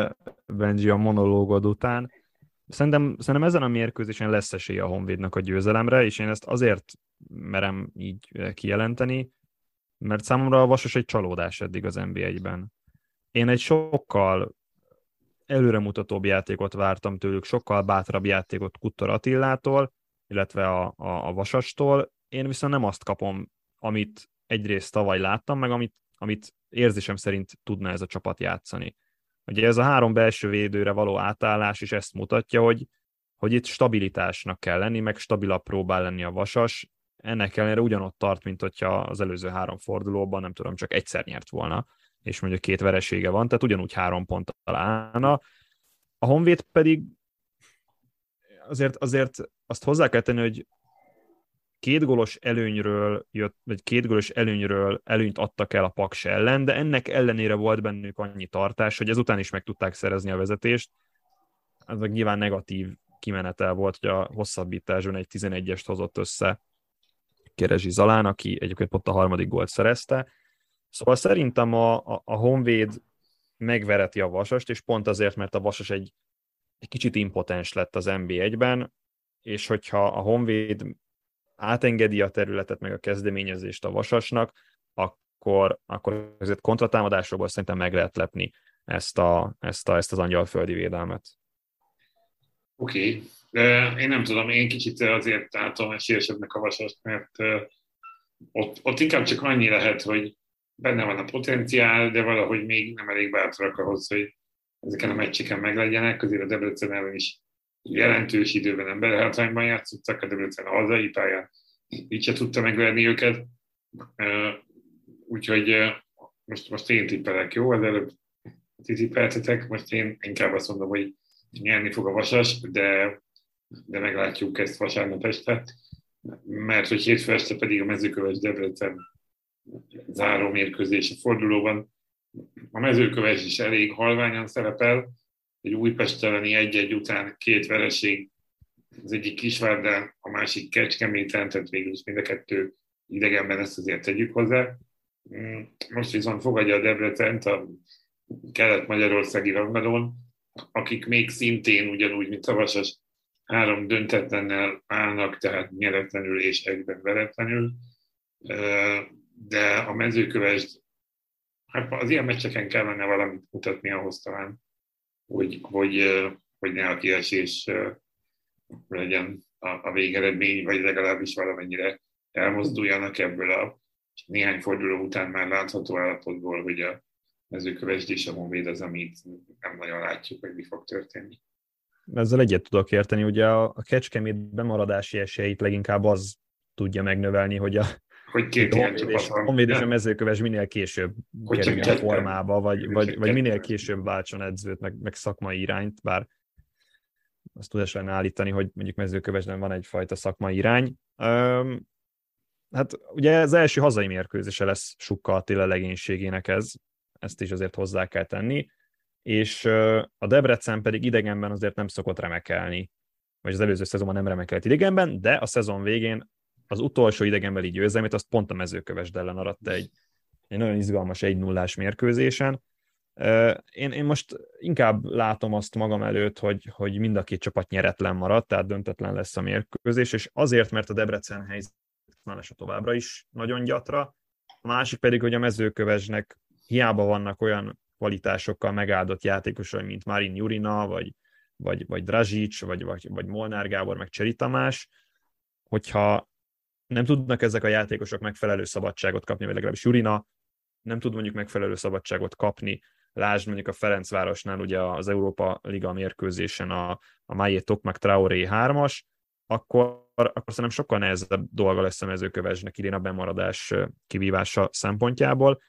[LAUGHS] Benji a monológod után. Szerintem, szerintem ezen a mérkőzésen lesz esélye a Honvédnak a győzelemre, és én ezt azért merem így kijelenteni, mert számomra a Vasas egy csalódás eddig az NBA-ben. Én egy sokkal előremutatóbb játékot vártam tőlük, sokkal bátrabb játékot Kuttor Attillától, illetve a, a, a Vasastól. Én viszont nem azt kapom, amit egyrészt tavaly láttam, meg amit, amit érzésem szerint tudna ez a csapat játszani. Ugye ez a három belső védőre való átállás is ezt mutatja, hogy, hogy itt stabilitásnak kell lenni, meg stabilabb próbál lenni a vasas. Ennek ellenére ugyanott tart, mint hogyha az előző három fordulóban, nem tudom, csak egyszer nyert volna, és mondjuk két veresége van, tehát ugyanúgy három pont állna. A Honvéd pedig azért, azért azt hozzá kell tenni, hogy két gólos előnyről jött, vagy két gólos előnyről előnyt adtak el a Paks ellen, de ennek ellenére volt bennük annyi tartás, hogy ezután is meg tudták szerezni a vezetést. Ez meg nyilván negatív kimenetel volt, hogy a hosszabbításon egy 11-est hozott össze Kerezsi Zalán, aki egyébként pont a harmadik gólt szerezte. Szóval szerintem a, a, a Honvéd megvereti a Vasast, és pont azért, mert a Vasas egy, egy kicsit impotens lett az NB1-ben, és hogyha a Honvéd átengedi a területet, meg a kezdeményezést a Vasasnak, akkor, akkor ezért kontratámadásokból szerintem meg lehet lepni ezt, a, ezt, a, ezt az angyalföldi védelmet. Oké, okay. én nem tudom, én kicsit azért látom esélyesebbnek a Vasast, mert ott, ott inkább csak annyi lehet, hogy benne van a potenciál, de valahogy még nem elég bátrak ahhoz, hogy ezeken a meccseken meglegyenek. Azért a Debrecen ellen is jelentős időben emberhátrányban játszottak, a Debrecen a hazai pályán így se tudta megverni őket. Úgyhogy most, most én tippelek, jó? Az előbb ti tippeltetek, most én inkább azt mondom, hogy nyerni fog a Vasas, de, de meglátjuk ezt vasárnap este, mert hogy hétfő este pedig a mezőköves Debrecen záró mérkőzés fordulóban. A mezőköves is elég halványan szerepel, egy Újpest elleni egy-egy után két vereség, az egyik Kisvárdán, a másik Kecskeméten, tehát végül is mind a kettő idegenben ezt azért tegyük hozzá. Mm, most viszont fogadja a Debrecent a kelet-magyarországi rangadón, akik még szintén ugyanúgy, mint a Vasas, három döntetlennel állnak, tehát nyeretlenül és egyben veretlenül, de a mezőkövesd, hát az ilyen meccseken kellene valamit mutatni ahhoz talán, hogy, hogy, hogy ne a kiesés legyen a, a végeredmény, vagy legalábbis valamennyire elmozduljanak ebből a néhány forduló után már látható állapotból, hogy a mezőkövesd és a Monvéd az, amit nem nagyon látjuk, hogy mi fog történni. Ezzel egyet tudok érteni, ugye a, a Kecskemét bemaradási esélyeit leginkább az tudja megnövelni, hogy a, hogy két Honvéd és a mezőköves minél később kerüljön a formába, vagy, vagy, vagy minél később váltson edzőt, meg, meg szakmai irányt, bár azt tudás lenne állítani, hogy mondjuk mezőkövesben van egyfajta szakmai irány. Um, hát ugye az első hazai mérkőzése lesz Sukka Attila legénységének ez, ezt is azért hozzá kell tenni, és a Debrecen pedig idegenben azért nem szokott remekelni, vagy az előző szezonban nem remekelt idegenben, de a szezon végén az utolsó idegenbeli győzelmét azt pont a mezőköves ellen aratta egy, egy nagyon izgalmas 1 0 mérkőzésen. Én, én most inkább látom azt magam előtt, hogy, hogy mind a két csapat nyeretlen maradt, tehát döntetlen lesz a mérkőzés, és azért, mert a Debrecen helyzet a továbbra is nagyon gyatra, a másik pedig, hogy a mezőkövesnek hiába vannak olyan kvalitásokkal megáldott játékosai, mint Marin Jurina, vagy, vagy, vagy Drazic, vagy, vagy, vagy Molnár Gábor, meg Cseri Tamás, hogyha nem tudnak ezek a játékosok megfelelő szabadságot kapni, vagy legalábbis Jurina nem tud mondjuk megfelelő szabadságot kapni, lásd mondjuk a Ferencvárosnál ugye az Európa Liga mérkőzésen a, a Maillé Tokmak Traoré 3-as, akkor, akkor szerintem sokkal nehezebb dolga lesz a mezőkövesnek idén a bemaradás kivívása szempontjából.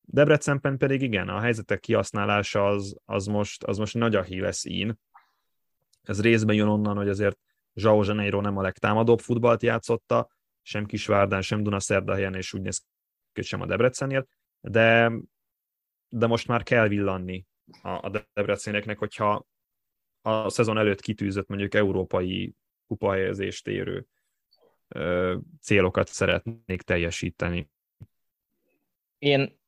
Debrecenben pedig igen, a helyzetek kihasználása az, az, most, az most nagy a híles ín. Ez részben jön onnan, hogy azért Zsao Zseneiro nem a legtámadóbb futballt játszotta, sem Kisvárdán, sem Dunaszerdahelyen, és úgy néz ki, sem a Debrecennél, de, de most már kell villanni a, a Debreceneknek, hogyha a szezon előtt kitűzött mondjuk európai kupahelyezést érő ö, célokat szeretnék teljesíteni. Én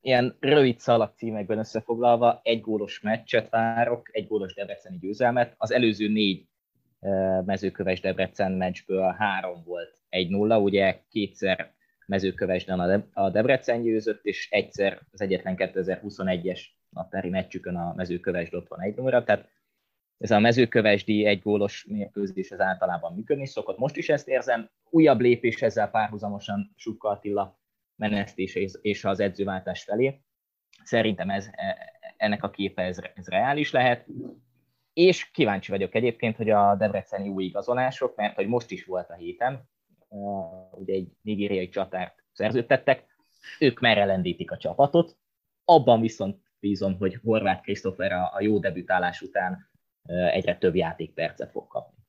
ilyen rövid szalagcímekben összefoglalva egy gólos meccset várok, egy gólos debreceni győzelmet. Az előző négy mezőköves Debrecen meccsből három volt 1-0, ugye kétszer mezőkövesden a Debrecen győzött, és egyszer az egyetlen 2021-es naptári meccsükön a mezőkövesd ott van 1 0 tehát ez a mezőkövesdi egy gólos mérkőzés az általában működni szokott. Most is ezt érzem. Újabb lépés ezzel párhuzamosan Sukka Attila menesztése és az edzőváltás felé. Szerintem ez, e, ennek a képe ez, ez reális lehet. És kíváncsi vagyok egyébként, hogy a debreceni új igazolások, mert hogy most is volt a héten, ugye egy nigériai csatárt szerződtettek, ők merre lendítik a csapatot. Abban viszont bízom, hogy Horváth Krisztófer a, a jó debütálás után egyre több játékpercet fog kapni.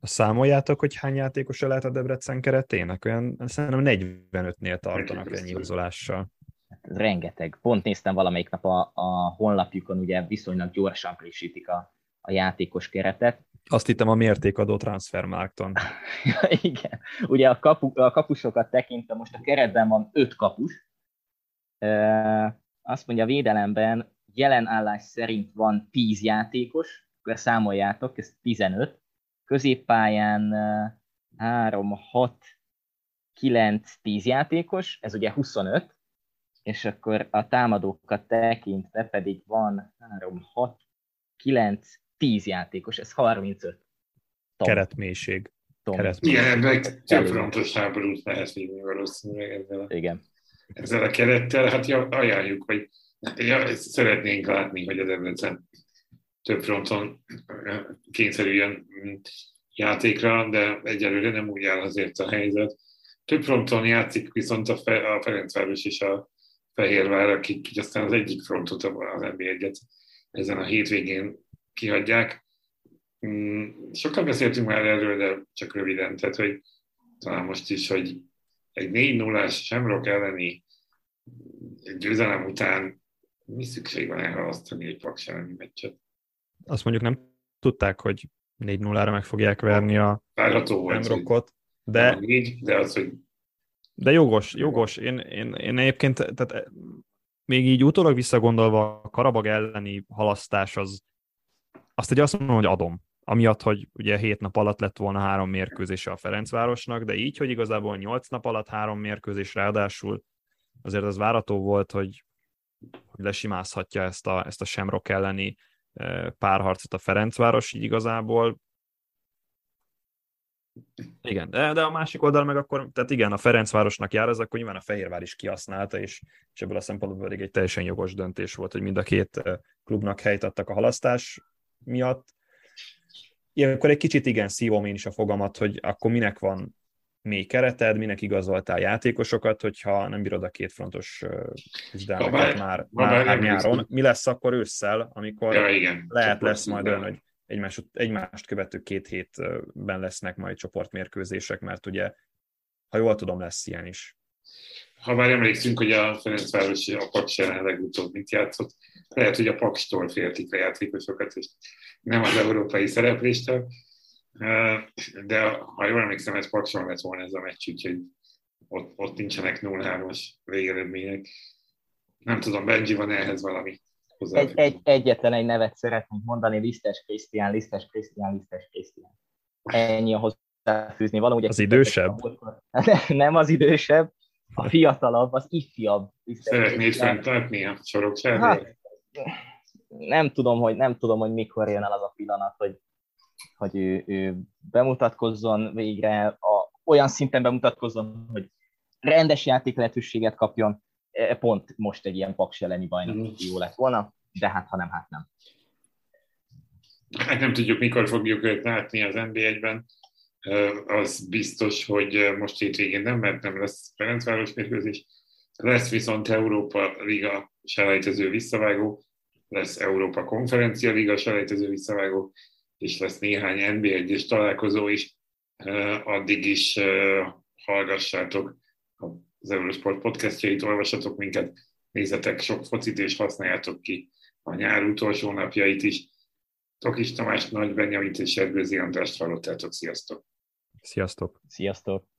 Számoljátok, hogy hány játékosa lehet a Debrecen keretének? Olyan, szerintem 45-nél tartanak ennyi húzolással. Hát, rengeteg. Pont néztem valamelyik nap a, a honlapjukon, ugye viszonylag gyorsan frissítik a, a játékos keretet. Azt hittem a mértékadó transfermárkton. [LAUGHS] Igen. Ugye a, kapu, a kapusokat tekintve most a keretben van öt kapus. Azt mondja, a védelemben jelen állás szerint van 10 játékos, akkor számoljátok, ez 15 középpályán 3, 6, 9, 10 játékos, ez ugye 25, és akkor a támadókat tekintve pedig van 3, 6, 9, 10 játékos, ez 35. Tom. Keretmélység. Tom. Keretmélység. Igen, meg több frontos háborút lehet vinni valószínűleg ezzel a, Igen. ezzel a kerettel. Hát ajánljuk, hogy ja, szeretnénk látni, hogy az Debrecen több fronton kényszerüljön játékra, de egyelőre nem úgy áll azért a helyzet. Több fronton játszik viszont a, Fe, a Ferencváros és a Fehérvár, akik aztán az egyik frontot, az nb 1 ezen a hétvégén kihagyják. Mm, sokat beszéltünk már erről, de csak röviden, tehát hogy talán most is, hogy egy 4 0 Semrock elleni győzelem után mi szükség van elhalasztani egy Paks elleni meccset? Azt mondjuk nem tudták, hogy 4-0-ra meg fogják verni a Semrockot, de, de az, hogy de jogos, jogos. Én, én, én egyébként, tehát eh, még így utólag visszagondolva a Karabag elleni halasztás az, azt egy azt mondom, hogy adom. Amiatt, hogy ugye hét nap alatt lett volna három mérkőzése a Ferencvárosnak, de így, hogy igazából nyolc nap alatt három mérkőzés ráadásul azért az várató volt, hogy, hogy lesimázhatja ezt a, ezt a Semrok elleni párharcot a Ferencváros, így igazából igen, de, de a másik oldal meg akkor, tehát igen, a Ferencvárosnak jár ez, akkor nyilván a Fehérvár is kihasználta, és, és ebből a szempontból pedig egy teljesen jogos döntés volt, hogy mind a két klubnak helyt adtak a halasztás miatt. Ilyenkor egy kicsit igen szívom én is a fogamat, hogy akkor minek van még kereted, minek igazoltál játékosokat, hogyha nem bírod a két frontos küzdelmeket már, már, már nyáron. Mi lesz akkor ősszel, amikor ja, igen. lehet lesz majd olyan, hogy egymás, egymást követő két hétben lesznek majd csoportmérkőzések, mert ugye, ha jól tudom, lesz ilyen is. Ha már emlékszünk, hogy a Ferencvárosi a Paks ellen legutóbb mit játszott, lehet, hogy a Pakstól féltik a játékosokat, és nem az európai szerepléstől, de ha jól emlékszem, ez Pakson lett volna ez a meccs, úgyhogy ott, ott nincsenek 0-3-as végeredmények. Nem tudom, Benji, van ehhez valami? egy, egy, egyetlen egy nevet szeretnénk mondani, Lisztes Krisztián, Lisztes Krisztián, Lisztes Krisztián. Ennyi a hozzáfűzni való. Ugye az idősebb? [LAUGHS] Nem az idősebb, a fiatalabb, az ifjabb. Szeretnéd fenntartni a sorokságot? Hát, nem tudom, hogy, nem tudom, hogy mikor jön el az a pillanat, hogy, hogy ő, ő bemutatkozzon végre, a, olyan szinten bemutatkozzon, hogy rendes játék lehetőséget kapjon, E, pont most egy ilyen paks elleni bajnok mm. jó lett volna, de hát ha nem, hát nem. Hát nem tudjuk, mikor fogjuk őt látni az NB1-ben. Az biztos, hogy most hétvégén nem, mert nem lesz Ferencváros mérkőzés. Lesz viszont Európa Liga selejtező visszavágó, lesz Európa Konferencia Liga selejtező visszavágó, és lesz néhány NB1-es találkozó is. Addig is hallgassátok az Eurosport podcastjait, olvassatok minket, nézzetek sok focit, és használjátok ki a nyár utolsó napjait is. Tokis Tamás, Nagy Benyamit és Erdőzi Andrást hallottátok. Sziasztok! Sziasztok! Sziasztok!